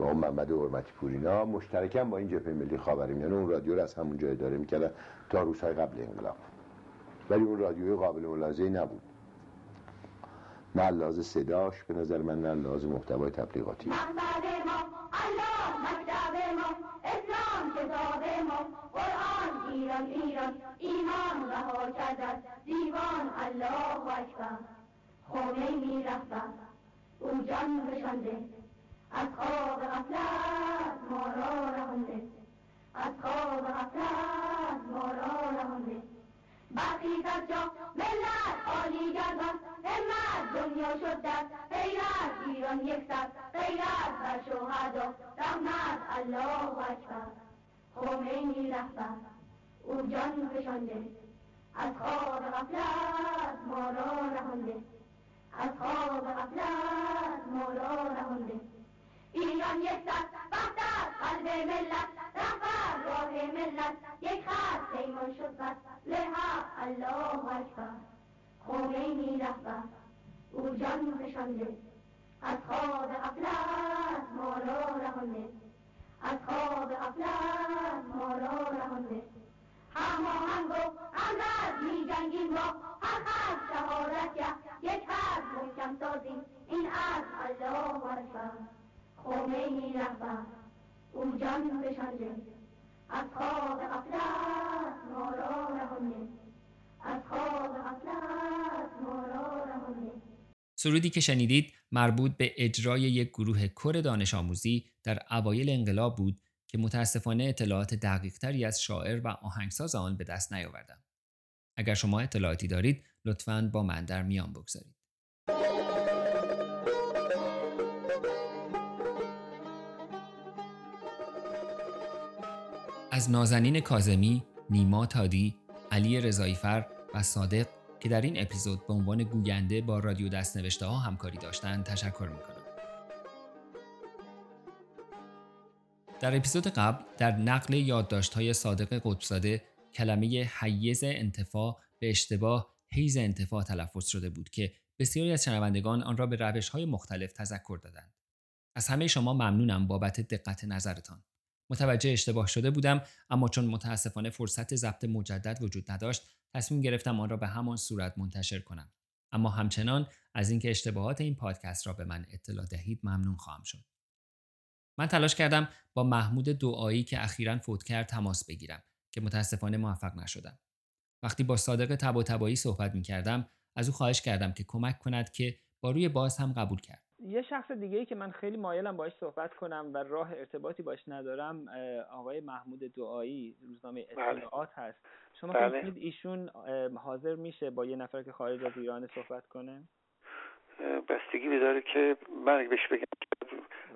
با اون محمد حرمتی پورینا مشترکم با این جبهه ملی خاورمیانه. اون رادیو رو از همونجا اداره می‌کردن تا روزهای قبل انقلاب ولی اون رادیوی قابل ملاحظه نبود. نه لحاظ صداش به نظر من نه لحاظ محتوای تبلیغاتی. ایمان رها کرد دیوان الله اکبر. خمینی رهبر او جان بشنده از خواب غفلت ما را رهانده از خواب غفلت ما را رهانده برخیز از جا ملت عالی گردان همت دنیا شد در غیرت ایران یک سر. غیرت بر شهدا رحمت الله اکبر. خمینی رهبر او جان فشانده از خواب غفلت ما را رهانده از خواب غفلت ما را رهانده ایران یک سر وحدت قلب ملت. رهبر راه ملت. یک خط پیمان شد بس لحق الله اکبر. خمینی رهبر. او جان فشانده. از خواب غفلت ما را رهانده. از خواب غفلت ما را رهانده. هماهنگ و همرد می جنگیم با هر خط شهادت یک حرف محکم سازیم این از الله اکبر خمینی رهبر جان فشانده از خواب ما را سرودی که شنیدید مربوط به اجرای یک گروه کر دانش آموزی در اوایل انقلاب بود که متاسفانه اطلاعات دقیقتری از شاعر و آهنگساز آن به دست نیاوردم. اگر شما اطلاعاتی دارید لطفاً با من در میان بگذارید. از نازنین کازمی، نیما تادی، علی رضاییفر و صادق که در این اپیزود به عنوان گوینده با رادیو دستنوشته ها همکاری داشتند تشکر می‌کنم. در اپیزود قبل در نقل یادداشت‌های صادق قطبزاده کلمه حیز انتفاع به اشتباه حیز انتفاع تلفظ شده بود که بسیاری از شنوندگان آن را به روش‌های مختلف تذکر دادند. از همه شما ممنونم بابت دقت نظرتان. متوجه اشتباه شده بودم اما چون متاسفانه فرصت ضبط مجدد وجود نداشت تصمیم گرفتم آن را به همان صورت منتشر کنم. اما همچنان از اینکه اشتباهات این پادکست را به من اطلاع دهید ممنون خواهم شد. من تلاش کردم با محمود دعایی که اخیرا فوت کرد تماس بگیرم که متاسفانه موفق نشدم. وقتی با صادق تب و تبایی صحبت می کردم از او خواهش کردم که کمک کند که با روی باز هم قبول کرد. یه شخص دیگه ای که من خیلی مایلم باش صحبت کنم و راه ارتباطی باش ندارم آقای محمود دعایی روزنامه بله. اطلاعات هست شما بله. ایشون حاضر میشه با یه نفر که خارج از ایران صحبت کنه بستگی بداره که من بهش بگم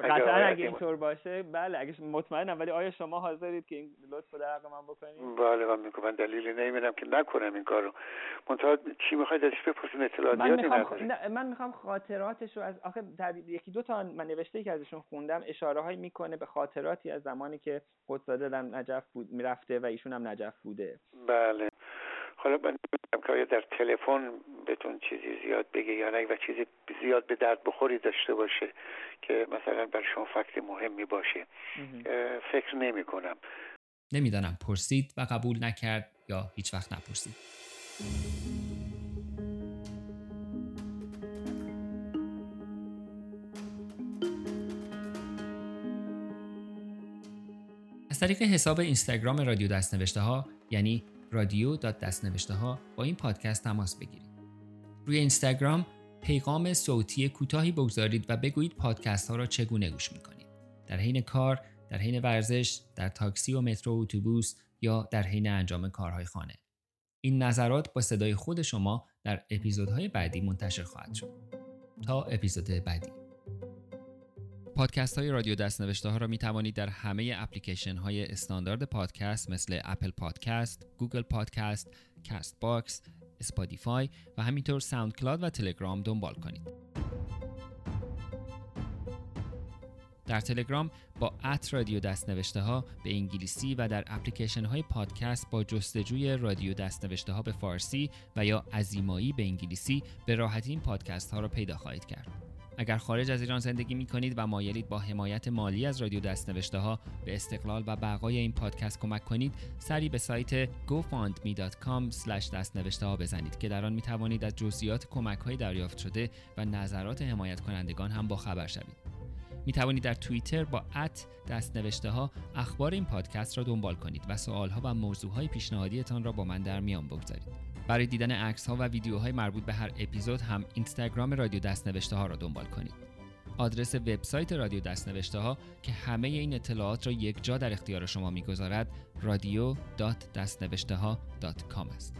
قطعا اگه اینطور باشه بله اگه مطمئنم ولی آیا شما حاضرید که این لطف در حق من بکنید؟ بله من میگم من دلیلی نمیدم که نکنم این کارو. منتها چی می‌خواید ازش بپرسیم اطلاعاتی من می‌خوام نه من می‌خوام خاطراتش رو از آخه در یکی دو تا من نوشته که ازشون خوندم اشاره هایی می‌کنه به خاطراتی از زمانی که قدساده در نجف بود می‌رفته و ایشون هم نجف بوده. بله. حالا من که آیا در تلفن بهتون چیزی زیاد بگه یا نه و چیزی زیاد به درد بخوری داشته باشه که مثلا بر شما فکت مهمی باشه. فکر نمی کنم نمی‌دانم. پرسید و قبول نکرد یا هیچ وقت نپرسید. از طریق حساب اینستاگرام رادیو دستنوشته ها یعنی رادیو نوشته ها با این پادکست تماس بگیرید. روی اینستاگرام پیغام صوتی کوتاهی بگذارید و بگویید پادکست ها را چگونه گوش می‌کنید. در حین کار، در حین ورزش، در تاکسی و مترو و اتوبوس یا در حین انجام کارهای خانه. این نظرات با صدای خود شما در اپیزودهای بعدی منتشر خواهد شد تا اپیزود بعدی پادکست های رادیو دستنوشته ها را می توانید در همه اپلیکیشن های استاندارد پادکست مثل اپل پادکست، گوگل پادکست، Castbox، اسپاتیفای و همینطور SoundCloud و تلگرام دنبال کنید. در تلگرام با at رادیو دست نوشته ها به انگلیسی و در اپلیکیشن های پادکست با جستجوی رادیو دست نوشته ها به فارسی و یا عزیمایی به انگلیسی به راحتی این پادکست ها را پیدا خواهید کرد. اگر خارج از ایران زندگی می کنید و مایلید با حمایت مالی از رادیو دستنوشته ها به استقلال و بقای این پادکست کمک کنید سری به سایت gofundme.com دستنوشته ها بزنید که در آن می توانید از جزئیات کمک های دریافت شده و نظرات حمایت کنندگان هم با خبر شوید می توانید در توییتر با ات دست نوشته ها اخبار این پادکست را دنبال کنید و سوال ها و موضوع های پیشنهادیتان را با من در میان بگذارید. برای دیدن عکس ها و ویدیوهای مربوط به هر اپیزود هم اینستاگرام رادیو دست نوشته ها را دنبال کنید. آدرس وبسایت رادیو دست نوشته ها که همه این اطلاعات را یک جا در اختیار شما می‌گذارد رادیو.دستنوشته است.